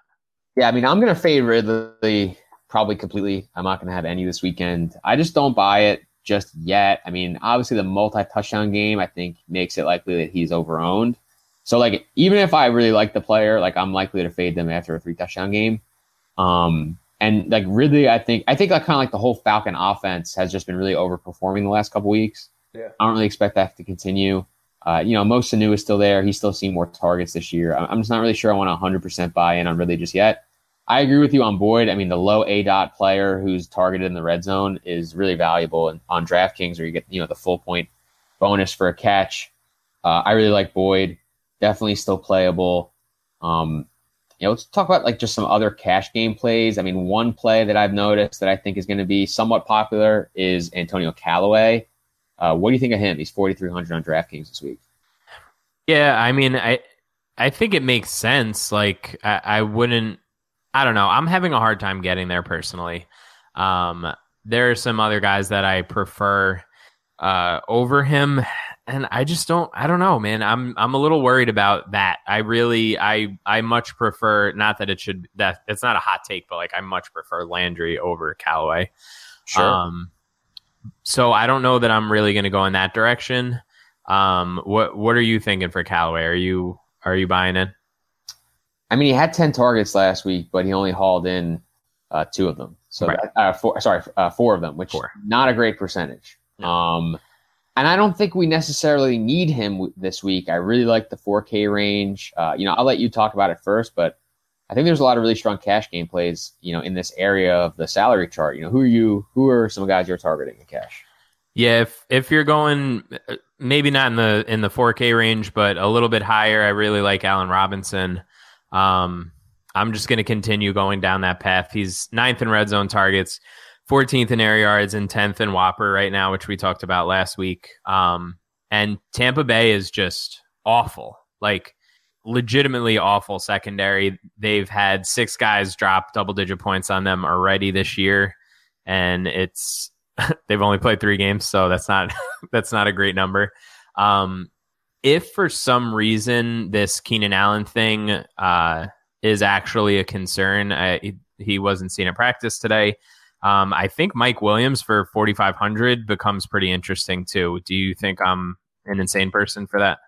Yeah i mean i'm going to fade ridley probably completely. I'm not going to have any this weekend. I just don't buy it just yet. I mean obviously the multi-touchdown game i think makes it likely that he's overowned. So like even if i really like the player like i'm likely to fade them after a three touchdown game. Um and like really, I think I think like kind of like the whole Falcon offense has just been Ridley overperforming the last couple weeks. Yeah. I don't really expect that to continue. Uh, you know, Mo Sanu is still there. He's still seeing more targets this year. I'm just not really sure I want 100% buy in on really just yet. I agree with you on Boyd. I mean, the low A dot player who's targeted in the red zone is really valuable and on DraftKings, where you get you know the full point bonus for a catch. Uh, I really like Boyd. Definitely still playable. Um, you know, let's talk about like just some other cash game plays. I mean, one play that I've noticed that I think is going to be somewhat popular is Antonio Callaway. Uh, what do you think of him? He's 4,300 on DraftKings this week. Yeah, I mean, I I think it makes sense. Like, I, I wouldn't. I don't know. I'm having a hard time getting there personally. Um, there are some other guys that I prefer uh, over him and I just don't I don't know, man. I'm I'm a little worried about that. I really I I much prefer not that it should that it's not a hot take, but like I much prefer Landry over Callaway. Sure. Um so I don't know that I'm really going to go in that direction. Um what what are you thinking for Callaway? Are you are you buying in? I mean, he had 10 targets last week, but he only hauled in uh, two of them. So Right. that, uh, four, sorry, uh, four of them, which Four. not a great percentage. Um, and I don't think we necessarily need him this week. I really like the 4K range. Uh, you know, I'll let you talk about it first, but I think there's a lot of really strong cash game plays. You know, in this area of the salary chart. You know, who are you? Who are some guys you're targeting in cash? Yeah, if if you're going uh, maybe not in the in the 4K range, but a little bit higher, I really like Allen Robinson. Um, I'm just going to continue going down that path. He's ninth in red zone targets, 14th in air yards, and 10th in WOPR right now, which we talked about last week. Um, and Tampa Bay is just awful, like legitimately awful secondary. They've had six guys drop double digit points on them already this year, and it's they've only played three games, so that's not that's not a great number. Um, if for some reason this Keenan Allen thing uh, is actually a concern, I, he- wasn't seen at practice today. Um, I think Mike Williams for 4,500 becomes pretty interesting too. Do you think I'm an insane person for that?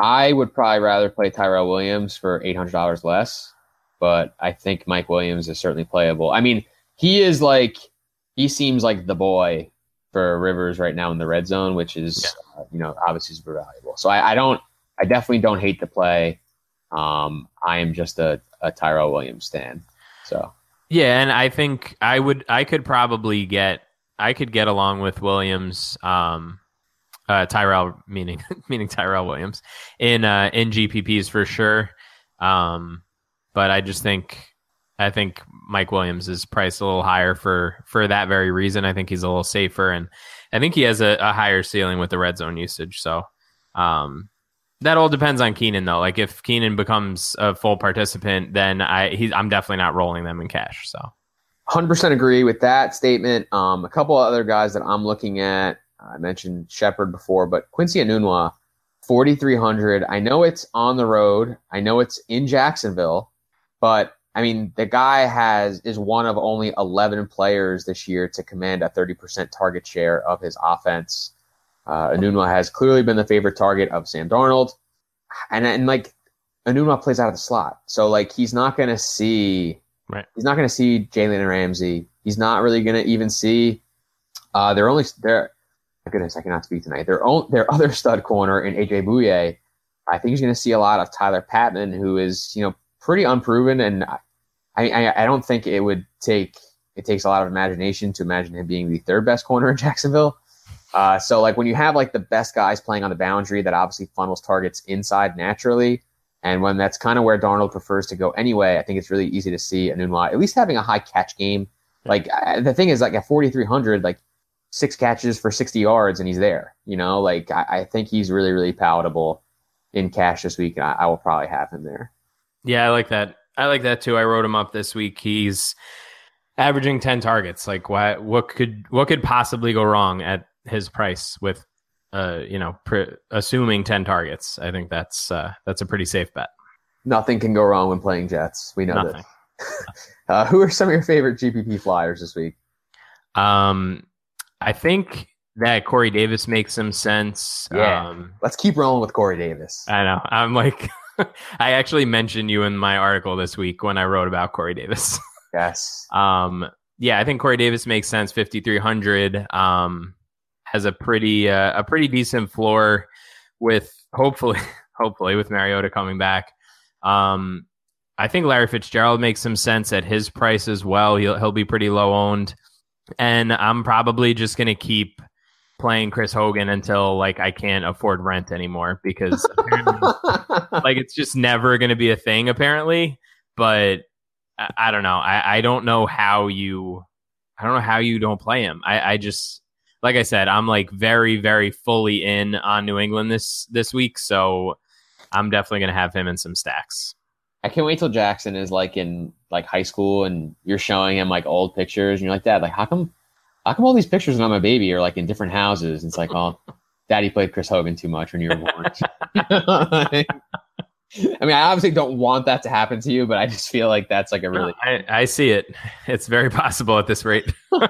I would probably rather play Tyrell Williams for eight hundred dollars less, but I think Mike Williams is certainly playable. I mean, he is like he seems like the boy for Rivers right now in the red zone, which is uh, you know obviously super valuable. So I, I don't, I definitely don't hate the play. Um, I am just a, a Tyrell Williams stan. So Yeah, and I think I would I could probably get I could get along with Williams um uh Tyrell meaning meaning Tyrell Williams in uh in GPPs for sure. Um but I just think I think Mike Williams is priced a little higher for for that very reason. I think he's a little safer and I think he has a, a higher ceiling with the red zone usage. So um that all depends on Keenan though. Like if Keenan becomes a full participant, then I he's I'm definitely not rolling them in cash. So 100% agree with that statement. Um, a couple other guys that I'm looking at, I mentioned Shepard before, but Quincy Enunwa, 4,300. I know it's on the road. I know it's in Jacksonville, but I mean, the guy has is one of only 11 players this year to command a 30% target share of his offense. Uh, Enunwa has clearly been the favorite target of Sam Darnold, and and like Enunwa plays out of the slot, so like he's not going to see Right. He's not going to see Jalen Ramsey. He's not really going to even see. Uh, they're only their. My goodness, I cannot speak tonight. Their own their other stud corner in AJ Bouye. I think he's going to see a lot of Tyler Patmon, who is you know pretty unproven, and I, I I don't think it would take it takes a lot of imagination to imagine him being the third best corner in Jacksonville. Uh, so like when you have like the best guys playing on the boundary, that obviously funnels targets inside naturally. And when that's kind of where Darnold prefers to go anyway, I think it's really easy to see Enunwa at least having a high catch game. Like I, the thing is, like at 4,300, like six catches for 60 yards and he's there. You know, like I, I think he's really, really palatable in cash this week, and I, I will probably have him there. yeah, I like that. I like that too. I wrote him up this week. He's averaging ten targets. Like what? What could what could possibly go wrong at his price with, uh, you know, pre- assuming ten targets? I think that's uh, that's a pretty safe bet. Nothing can go wrong when playing Jets. We know Nothing. this. uh, who are some of your favorite GPP flyers this week? Um, I think that Corey Davis makes some sense. Yeah. Um, Let's keep rolling with Corey Davis. I know. I'm like, I actually mentioned you in my article this week when I wrote about Corey Davis. Yes. Um, yeah, I think Corey Davis makes sense. 5300 um, has a pretty uh, a pretty decent floor with hopefully hopefully with Mariota coming back. Um, I think Larry Fitzgerald makes some sense at his price as well. He'll he'll be pretty low owned, and I'm probably just gonna keep playing Chris Hogan until like I can't afford rent anymore because apparently like it's just never going to be a thing apparently but I, I don't know I, I don't know how you i don't know how you don't play him I, I just like i said i'm like very very fully in on new england this this week so i'm definitely going to have him in some stacks I can't wait till Jackson is like in like high school and you're showing him like old pictures and you're like, Dad, like how come how come all these pictures of my baby are like in different houses? And it's like, oh, daddy played Chris Hogan too much when you were born. I mean, I obviously don't want that to happen to you, but I just feel like that's like a really I, I see it it's very possible at this rate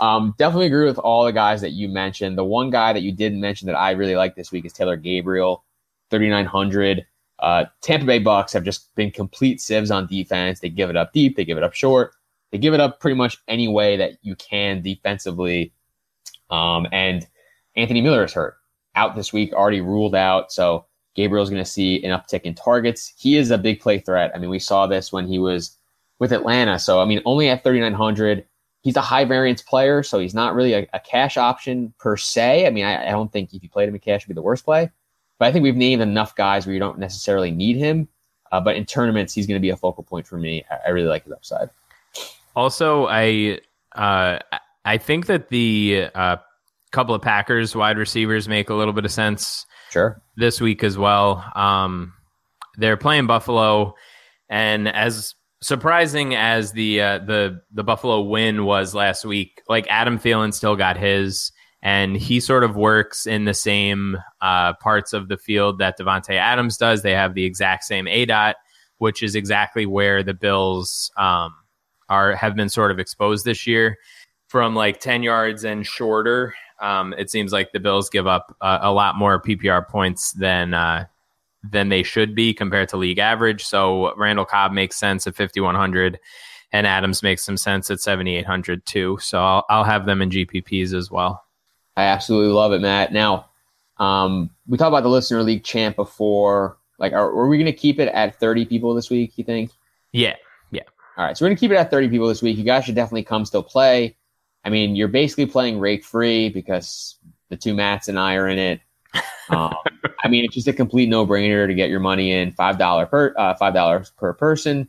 Um, definitely agree with all the guys that you mentioned. The one guy that you didn't mention that I really like this week is Taylor Gabriel, 3,900. Uh, Tampa Bay Bucks have just been complete sieves on defense. They give it up deep, they give it up short. they give it up pretty much any way that you can defensively. Um, and Anthony Miller is hurt out this week, already ruled out. So Gabriel's going to see an uptick in targets. He is a big play threat. I mean, we saw this when he was with Atlanta. So, I mean, only at 3,900, he's a high variance player. So he's not really a, a cash option per se. I mean, I, I, don't think if you played him in cash, would be the worst play. But I think we've named enough guys where you don't necessarily need him. Uh, but in tournaments, he's going to be a focal point for me. I, I really like his upside. Also, I uh, I think that the uh, couple of Packers wide receivers make a little bit of sense. Sure. This week as well. Um, they're playing Buffalo, and as surprising as the uh, the the Buffalo win was last week, like Adam Thielen still got his, and he sort of works in the same uh, parts of the field that Davante Adams does. They have the exact same A dot, which is exactly where the Bills um, are have been sort of exposed this year from like ten yards and shorter. Um, it seems like the Bills give up uh, a lot more PPR points than uh, than they should be compared to league average. So Randall Cobb makes sense at 5100 and Adams makes some sense at 7800 too. So I'll, I'll have them in GPPs as well. I absolutely love it, Matt. Now, um, we talked about the listener league champ before. Like, are, are we going to keep it at 30 people this week? You think? Yeah, yeah. All right, so we're going to keep it at 30 people this week. You guys should definitely come still play. I mean, you're basically playing rake free because the two Mats and I are in it. Um, I mean, it's just a complete no brainer to get your money in. Five dollar per uh, five dollars per person.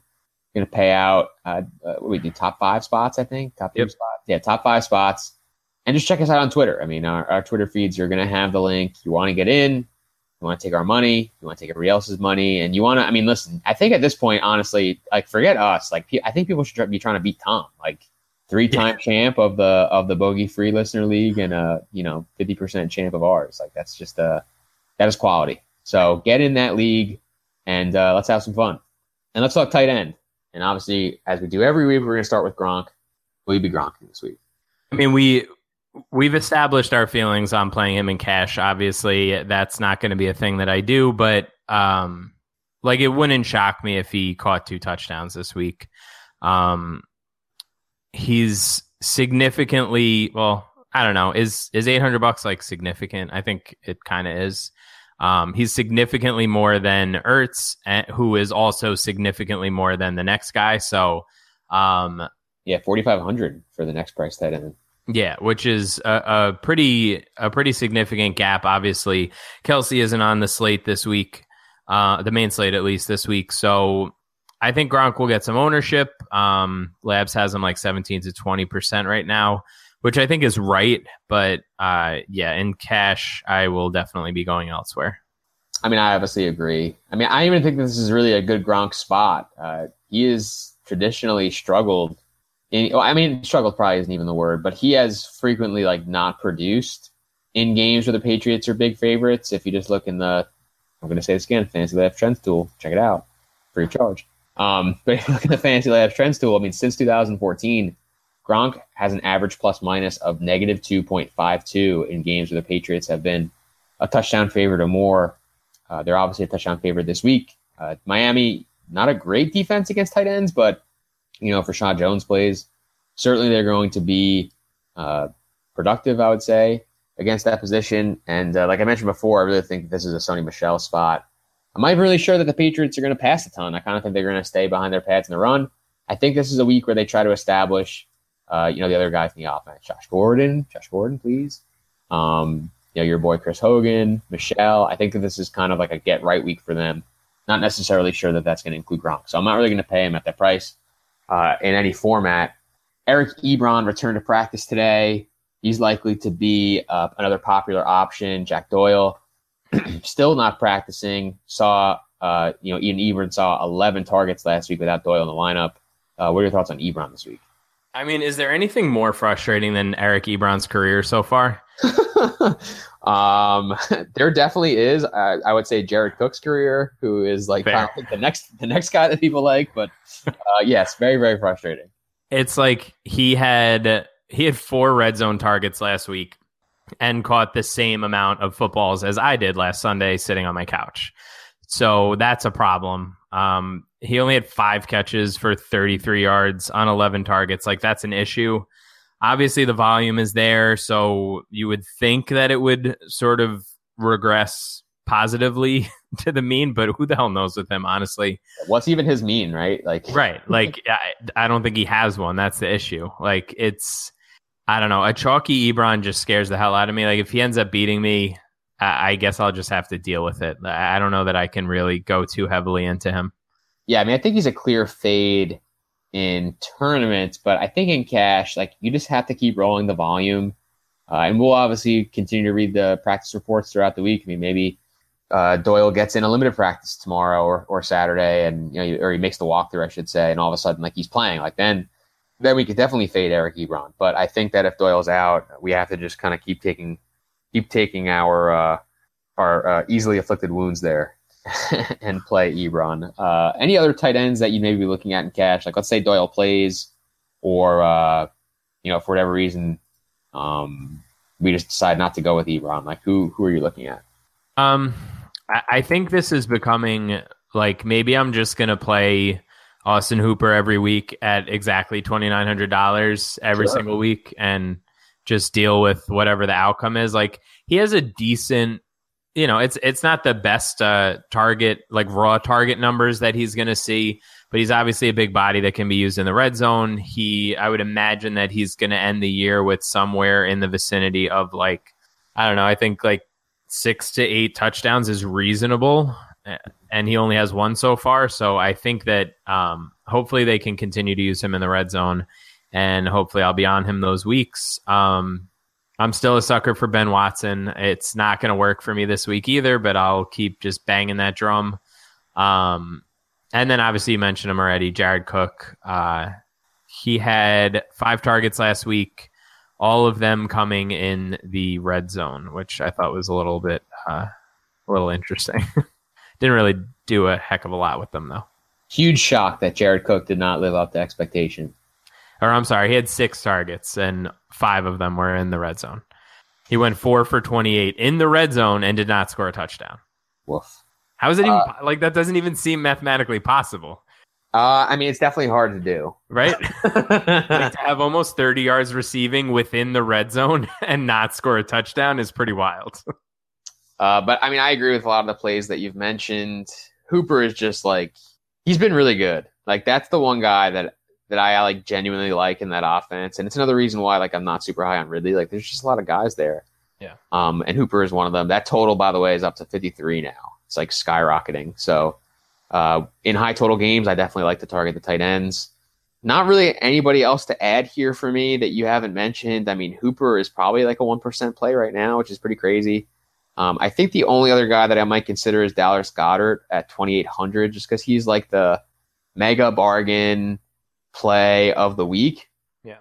You're Going to pay out. Uh, uh, we do top five spots, I think. Top yep. spots. Yeah, top five spots. And just check us out on Twitter. I mean, our, our Twitter feeds. You're going to have the link. You want to get in. You want to take our money. You want to take everybody else's money, and you want to. I mean, listen. I think at this point, honestly, like forget us. Like, I think people should be trying to beat Tom. Like, three time yeah. champ of the of the bogey free listener league and a you know 50% champ of ours. Like that's just uh that is quality. So get in that league and uh, let's have some fun. And let's talk tight end. And obviously as we do every week we're going to start with gronk. Will you be gronk this week? I mean we we've established our feelings on playing him in cash. Obviously that's not going to be a thing that i do but um like it wouldn't shock me if he caught two touchdowns this week. Um he's significantly well i don't know is is 800 bucks like significant i think it kind of is um, he's significantly more than Ertz, eh, who is also significantly more than the next guy. So, um, yeah, forty five hundred for the next price tight end. Yeah, which is a, a, pretty a pretty significant gap. Obviously, Kelce isn't on the slate this week, uh, the main slate at least this week. So I think Gronk will get some ownership. Um, Labs has him like 17 to 20% right now, which I think is right. But uh, yeah, in cash, I will definitely be going elsewhere. I mean, I obviously agree. I mean, I even think this is really a good Gronk spot. Uh, he has traditionally struggled. In, well, I mean, struggled probably isn't even the word, but he has frequently like not produced in games where the Patriots are big favorites. If you just look in the, I'm going to say this again, Fantasy Lab Trends tool, check it out, free of charge. Um, but if you look at the Fantasy Labs trends tool, I mean, since 2014, Gronk has an average plus minus of negative 2.52 in games where the Patriots have been a touchdown favorite or more. Uh, they're obviously a touchdown favorite this week. Uh, Miami, not a great defense against tight ends, but, you know, for Reshad Jones plays, certainly they're going to be uh, productive, I would say, against that position. And uh, like I mentioned before, I really think this is a Sony Michel spot. I'm not even really sure that the Patriots are going to pass a ton. I kind of think they're going to stay behind their pads in the run. I think this is a week where they try to establish, uh, you know, the other guys in the offense. Josh Gordon, Josh Gordon, please. Um, you know, your boy Chris Hogan, Michel. I think that this is kind of like a get right week for them. Not necessarily sure that that's going to include Gronk, so I'm not really going to pay him at that price uh, in any format. Eric Ebron returned to practice today. He's likely to be uh, another popular option. Jack Doyle still not practicing. Saw uh, you know Ian Ebron saw 11 targets last week without Doyle in the lineup. Uh, what are your thoughts on Ebron this week? I mean, is there anything more frustrating than Eric Ebron's career so far? um, there definitely is. Uh, I would say Jared Cook's career, who is like the next the next guy that people like, but uh, yes, very very frustrating. It's like he had he had four red zone targets last week and caught the same amount of footballs as I did last Sunday sitting on my couch. So that's a problem. Um, he only had five catches for 33 yards on 11 targets. Like that's an issue. Obviously, the volume is there, so you would think that it would sort of regress positively to the mean, but who the hell knows with him, honestly? What's even his mean, right? Like, right? Like, I, I don't think he has one. That's the issue. Like, it's I don't know. A chalky Ebron just scares the hell out of me. Like, if he ends up beating me, I, I guess I'll just have to deal with it. I don't know that I can really go too heavily into him. Yeah, I mean, I think he's a clear fade in tournaments, but I think in cash, like you just have to keep rolling the volume. Uh, and we'll obviously continue to read the practice reports throughout the week. I mean, maybe uh, Doyle gets in a limited practice tomorrow or, or Saturday, and you know, or he makes the walkthrough, I should say, and all of a sudden, like he's playing. Like then, then we could definitely fade Eric Ebron. But I think that if Doyle's out, we have to just kind of keep taking, keep taking our uh, our uh, easily afflicted wounds there and play Ebron. Uh, any other tight ends that you may be looking at in cash? Like let's say Doyle plays, or uh, you know for whatever reason, um, we just decide not to go with Ebron. Like who who are you looking at? Um, I, I think this is becoming like maybe I'm just gonna play Austin Hooper every week at exactly twenty nine hundred dollars every sure. single week and just deal with whatever the outcome is. Like he has a decent you know, it's it's not the best uh, target like raw target numbers that he's going to see, but he's obviously a big body that can be used in the red zone. He, I would imagine that he's going to end the year with somewhere in the vicinity of like, I don't know, I think like six to eight touchdowns is reasonable, and he only has one so far. So I think that um, hopefully they can continue to use him in the red zone, and hopefully I'll be on him those weeks. Um, I'm still a sucker for Ben Watson. It's not going to work for me this week either, but I'll keep just banging that drum. Um, and then obviously you mentioned him already, Jared Cook. Uh, he had five targets last week, all of them coming in the red zone, which I thought was a little bit uh, a little interesting. Didn't really do a heck of a lot with them though. Huge shock that Jared Cook did not live up to expectation or I'm sorry, he had six targets and five of them were in the red zone. He went four for 28 in the red zone and did not score a touchdown. Woof. How is it even uh, like that? Doesn't even seem mathematically possible. Uh, I mean, it's definitely hard to do, right? like to have almost 30 yards receiving within the red zone and not score a touchdown is pretty wild. Uh, but I mean, I agree with a lot of the plays that you've mentioned. Hooper is just like he's been really good. Like that's the one guy that that I like genuinely like in that offense. And it's another reason why like I'm not super high on Ridley. Like there's just a lot of guys there. Yeah. Um, and Hooper is one of them. That total, by the way, is up to 53 now. It's like skyrocketing. So uh, in high total games, I definitely like to target the tight ends. Not really anybody else to add here for me that you haven't mentioned. I mean, Hooper is probably like a 1% play right now, which is pretty crazy. Um, I think the only other guy that I might consider is Dallas Goedert at 2,800, just because he's like the mega bargain play of the week. Yeah.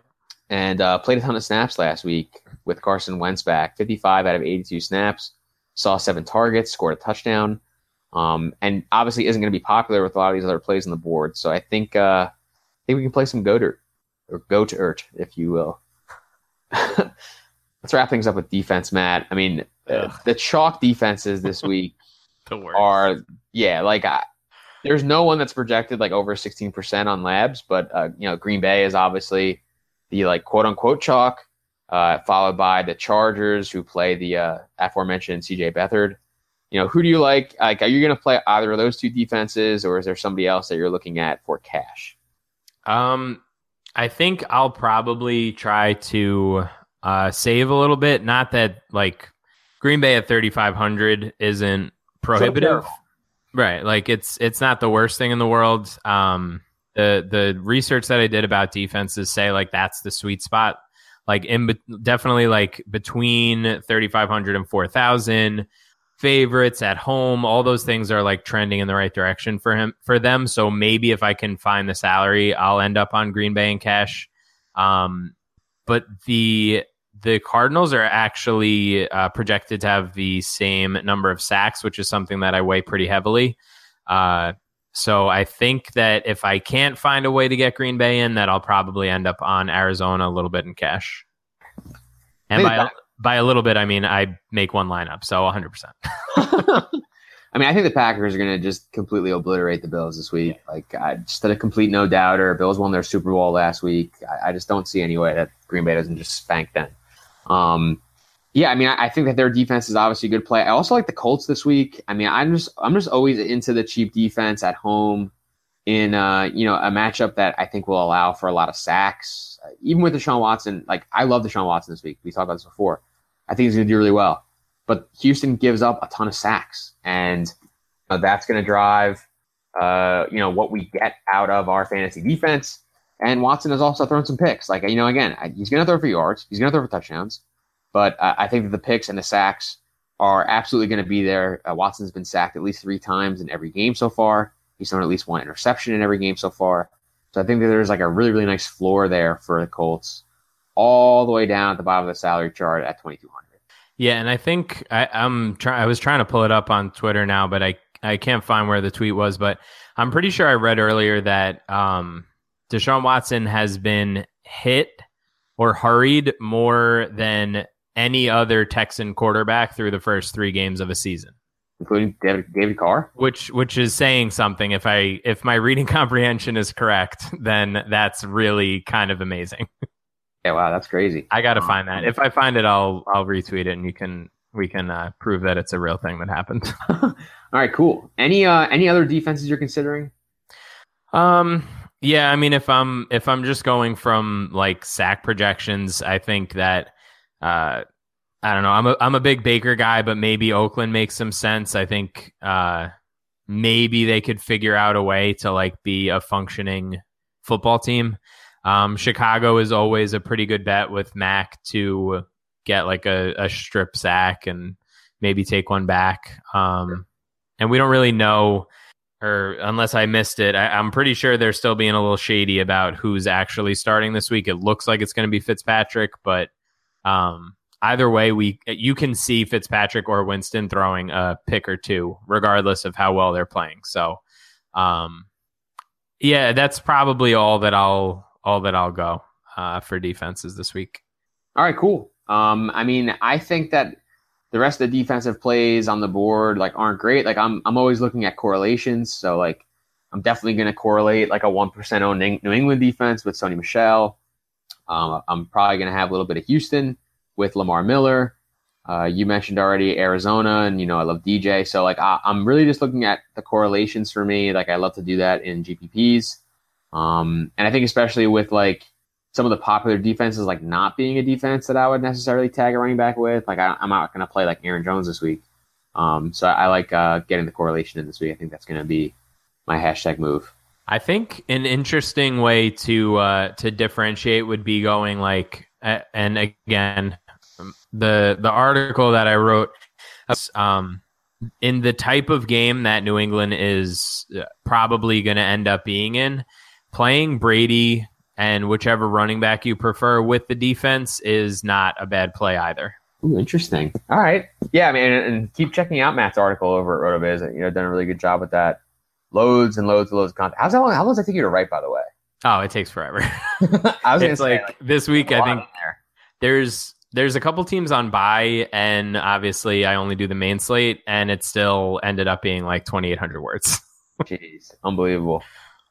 And uh, played a ton of snaps last week with Carson Wentz back. 55 out of 82 snaps. Saw seven targets, scored a touchdown. Um, and obviously isn't going to be popular with a lot of these other plays on the board. So I think uh, I think we can play some Goedert or go to Ert, if you will. Let's wrap things up with defense, Matt. I mean, the chalk defenses this week are yeah, like I, there's no one that's projected like over 16% on labs, but uh, you know Green Bay is obviously the like quote unquote chalk, uh, followed by the Chargers who play the uh, aforementioned CJ Beathard. You know, who do you like? Like, are you going to play either of those two defenses, or is there somebody else that you're looking at for cash? Um, I think I'll probably try to uh, save a little bit. Not that like Green Bay at 3,500 isn't prohibitive. Right. Like it's it's not the worst thing in the world. Um the the research that I did about defenses say like that's the sweet spot. Like in be- definitely like between 3500 and 4000 favorites at home, all those things are like trending in the right direction for him for them. So maybe if I can find the salary, I'll end up on Green Bay and cash. Um but the the Cardinals are actually uh, projected to have the same number of sacks, which is something that I weigh pretty heavily. Uh, so I think that if I can't find a way to get Green Bay in, that I'll probably end up on Arizona a little bit in cash. And by, by a little bit, I mean I make one lineup, so 100%. I mean, I think the Packers are going to just completely obliterate the Bills this week. Like, I, just had a complete no doubter. Bills won their Super Bowl last week. I, I, just don't see any way that Green Bay doesn't just spank them. Um, yeah, I mean, I, I, think that their defense is obviously a good play. I also like the Colts this week. I mean, I'm just I'm just always into the cheap defense at home in uh, you know a matchup that I think will allow for a lot of sacks. Uh, even with Deshaun Watson, like I love Deshaun Watson this week. We talked about this before. I think he's going to do really well. But Houston gives up a ton of sacks, and that's going to drive uh, you know what we get out of our fantasy defense. And Watson has also thrown some picks. Like you know, again, he's going to throw for yards. He's going to throw for touchdowns. But uh, I think that the picks and the sacks are absolutely going to be there. Uh, Watson's been sacked at least three times in every game so far. He's thrown at least one interception in every game so far. So I think that there's like a really, really nice floor there for the Colts, all the way down at the bottom of the salary chart at 2,200. Yeah, and I think I, am trying. I was trying to pull it up on Twitter now, but I I can't find where the tweet was. But I'm pretty sure I read earlier that um, Deshaun Watson has been hit or hurried more than any other Texan quarterback through the first three games of a season, including David, David Carr. Which which is saying something. If I if my reading comprehension is correct, then that's really kind of amazing. Yeah, wow, that's crazy. I got to find that. If I find it, I'll I'll retweet it, and you can we can uh, prove that it's a real thing that happened. All right, cool. Any uh any other defenses you're considering? Um, yeah, I mean, if I'm if I'm just going from like sack projections, I think that uh, I don't know. I'm a I'm a big Baker guy, but maybe Oakland makes some sense. I think uh, maybe they could figure out a way to like be a functioning football team. Um, Chicago is always a pretty good bet with Mack to get like a, a strip sack and maybe take one back. Um, and we don't really know, or unless I missed it, I, am pretty sure they're still being a little shady about who's actually starting this week. It looks like it's going to be Fitzpatrick, but um, either way, we you can see Fitzpatrick or Winston throwing a pick or two, regardless of how well they're playing. So, um, yeah, that's probably all that I'll all that I'll go uh, for defenses this week. All right, cool. Um, I mean, I think that the rest of the defensive plays on the board like aren't great. Like I'm I'm always looking at correlations. So like I'm definitely going to correlate like a one percent on New England defense with Sony Michel. Um, I'm probably going to have a little bit of Houston with Lamar Miller. Uh, you mentioned already Arizona, and you know I love DJ. So like I, am really just looking at the correlations for me. Like I love to do that in GPPs, um, and I think especially with like some of the popular defenses, like not being a defense that I would necessarily tag a running back with. Like I, am not going to play like Aaron Jones this week. Um, so I, I like uh, getting the correlation in this week. I think that's going to be my hashtag move. I think an interesting way to uh, to differentiate would be going like, and again, the the article that I wrote, um, in the type of game that New England is uh, probably going to end up being in, playing Brady and whichever running back you prefer with the defense is not a bad play either. Ooh, interesting. All right. Yeah, I mean, and, keep checking out Matt's article over at RotoViz. You know, done a really good job with that loads and loads and loads of content. How's that long? How long does it take you to write, by the way? Oh, it takes forever. I was it's say, like, like, this week. I think there. there's there's a couple teams on buy, and obviously I only do the main slate, and it still ended up being like 2,800 words. Jeez, unbelievable.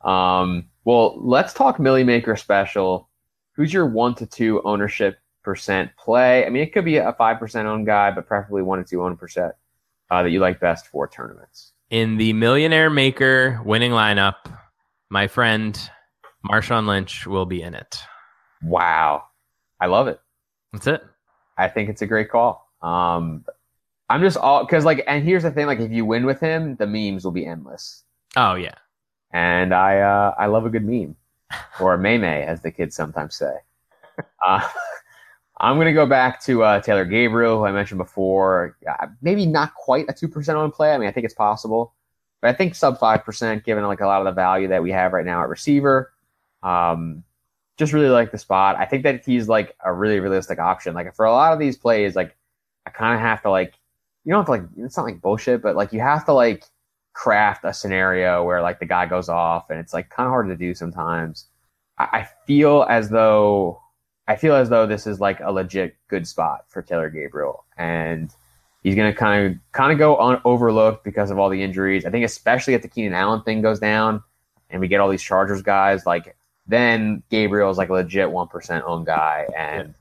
Um, well, let's talk Milly Maker special. Who's your one to two ownership percent play? I mean, it could be a five percent owned guy, but preferably one to two owned percent uh, that you like best for tournaments in the Millionaire Maker winning lineup, my friend Marshawn Lynch will be in it. Wow. I love it. That's it. I think it's a great call. Um, I'm just all because like, and here's the thing: like, if you win with him, the memes will be endless. Oh yeah, and I uh, I love a good meme, or a meme, as the kids sometimes say. Uh, I'm going to go back to uh, Taylor Gabriel, who I mentioned before. Maybe not quite a 2% on play. I mean, I think it's possible. But I think sub 5%, given like a lot of the value that we have right now at receiver. Um, just really like the spot. I think that he's like a really realistic option. Like for a lot of these plays, like I kind of have to like, you don't have to like, it's not like bullshit, but like you have to like craft a scenario where like the guy goes off and it's like kind of hard to do sometimes. I, I feel as though I feel as though this is like a legit good spot for Taylor Gabriel. And he's going to kind of kind of go un- overlooked because of all the injuries. I think especially if the Keenan Allen thing goes down and we get all these Chargers guys, like then Gabriel is like a legit one percent owned guy, and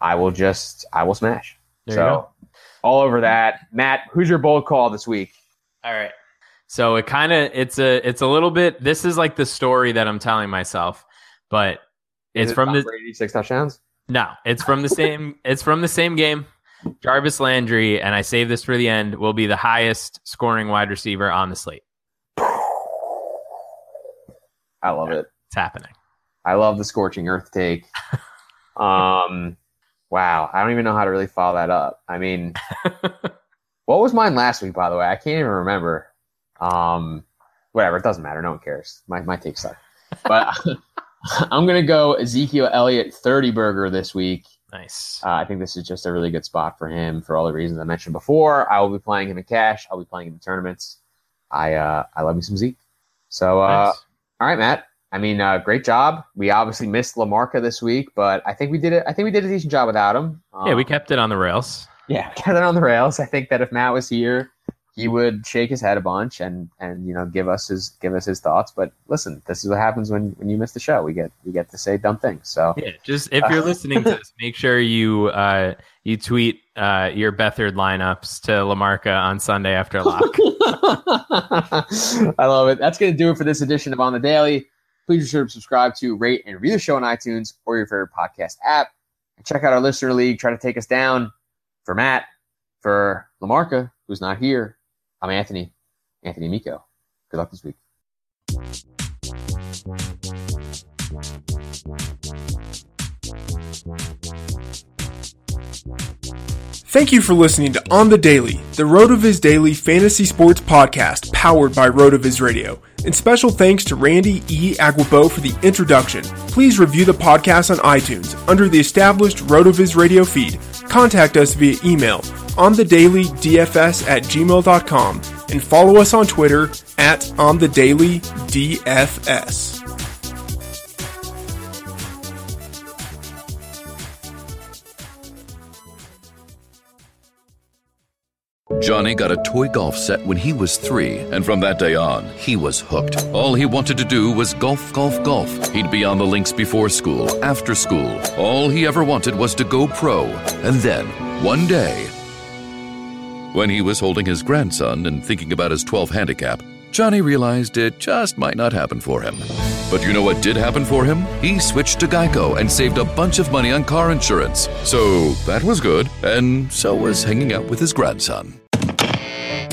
I will just I will smash. There you so go. all over that. Matt, who's your bold call this week? All right. So it kind of it's a it's a little bit. This is like the story that I'm telling myself, but it's it from the six touchdowns. no, it's from the same. it's from the same game. Jarvis Landry, and I save this for the end. Will be the highest scoring wide receiver on the slate. I love it. It's happening. I love the scorching earth take. um, wow, I don't even know how to really follow that up. I mean, what was mine last week? By the way, I can't even remember. Um, whatever, it doesn't matter. No one cares. My my take suck. But I'm gonna go Ezekiel Elliott thirty burger this week. Nice. Uh, I think this is just a really good spot for him for all the reasons I mentioned before. I will be playing him in cash. I'll be playing him in tournaments. I uh, I love me some Zeke. So uh, Nice. all right, Matt. I mean, uh, great job. We obviously missed LaMarca this week, but I think we did it. I think we did a decent job without him. Um, yeah, we kept it on the rails. yeah kept it on the rails. I think that if Matt was here, he would shake his head a bunch and and you know give us his give us his thoughts. But listen, this is what happens when when you miss the show. We get we get to say dumb things. So Yeah, just if you're listening to this, make sure you uh, you tweet uh, your Beathard lineups to LaMarca on Sunday after lock. I love it. That's going to do it for this edition of On the Daily. Please be sure to subscribe to, rate, and review the show on iTunes or your favorite podcast app. And check out our listener league. Try to take us down. For Matt, for LaMarca, who's not here, I'm Anthony, Anthony Amico. Good luck this week. Thank you for listening to On the Daily, the RotoViz Daily Fantasy Sports Podcast powered by RotoViz Radio. And special thanks to Randy E. Aguabo for the introduction. Please review the podcast on iTunes under the established RotoViz Radio feed. Contact us via email on the daily dfs at gmail.com and follow us on Twitter at on the daily dfs. Johnny got a toy golf set when he was three, and from that day on, he was hooked. All he wanted to do was golf, golf, golf. He'd be on the links before school, after school. All he ever wanted was to go pro. And then, one day, when he was holding his grandson and thinking about his 12 handicap, Johnny realized it just might not happen for him. But you know what did happen for him? He switched to Geico and saved a bunch of money on car insurance. So that was good, and so was hanging out with his grandson.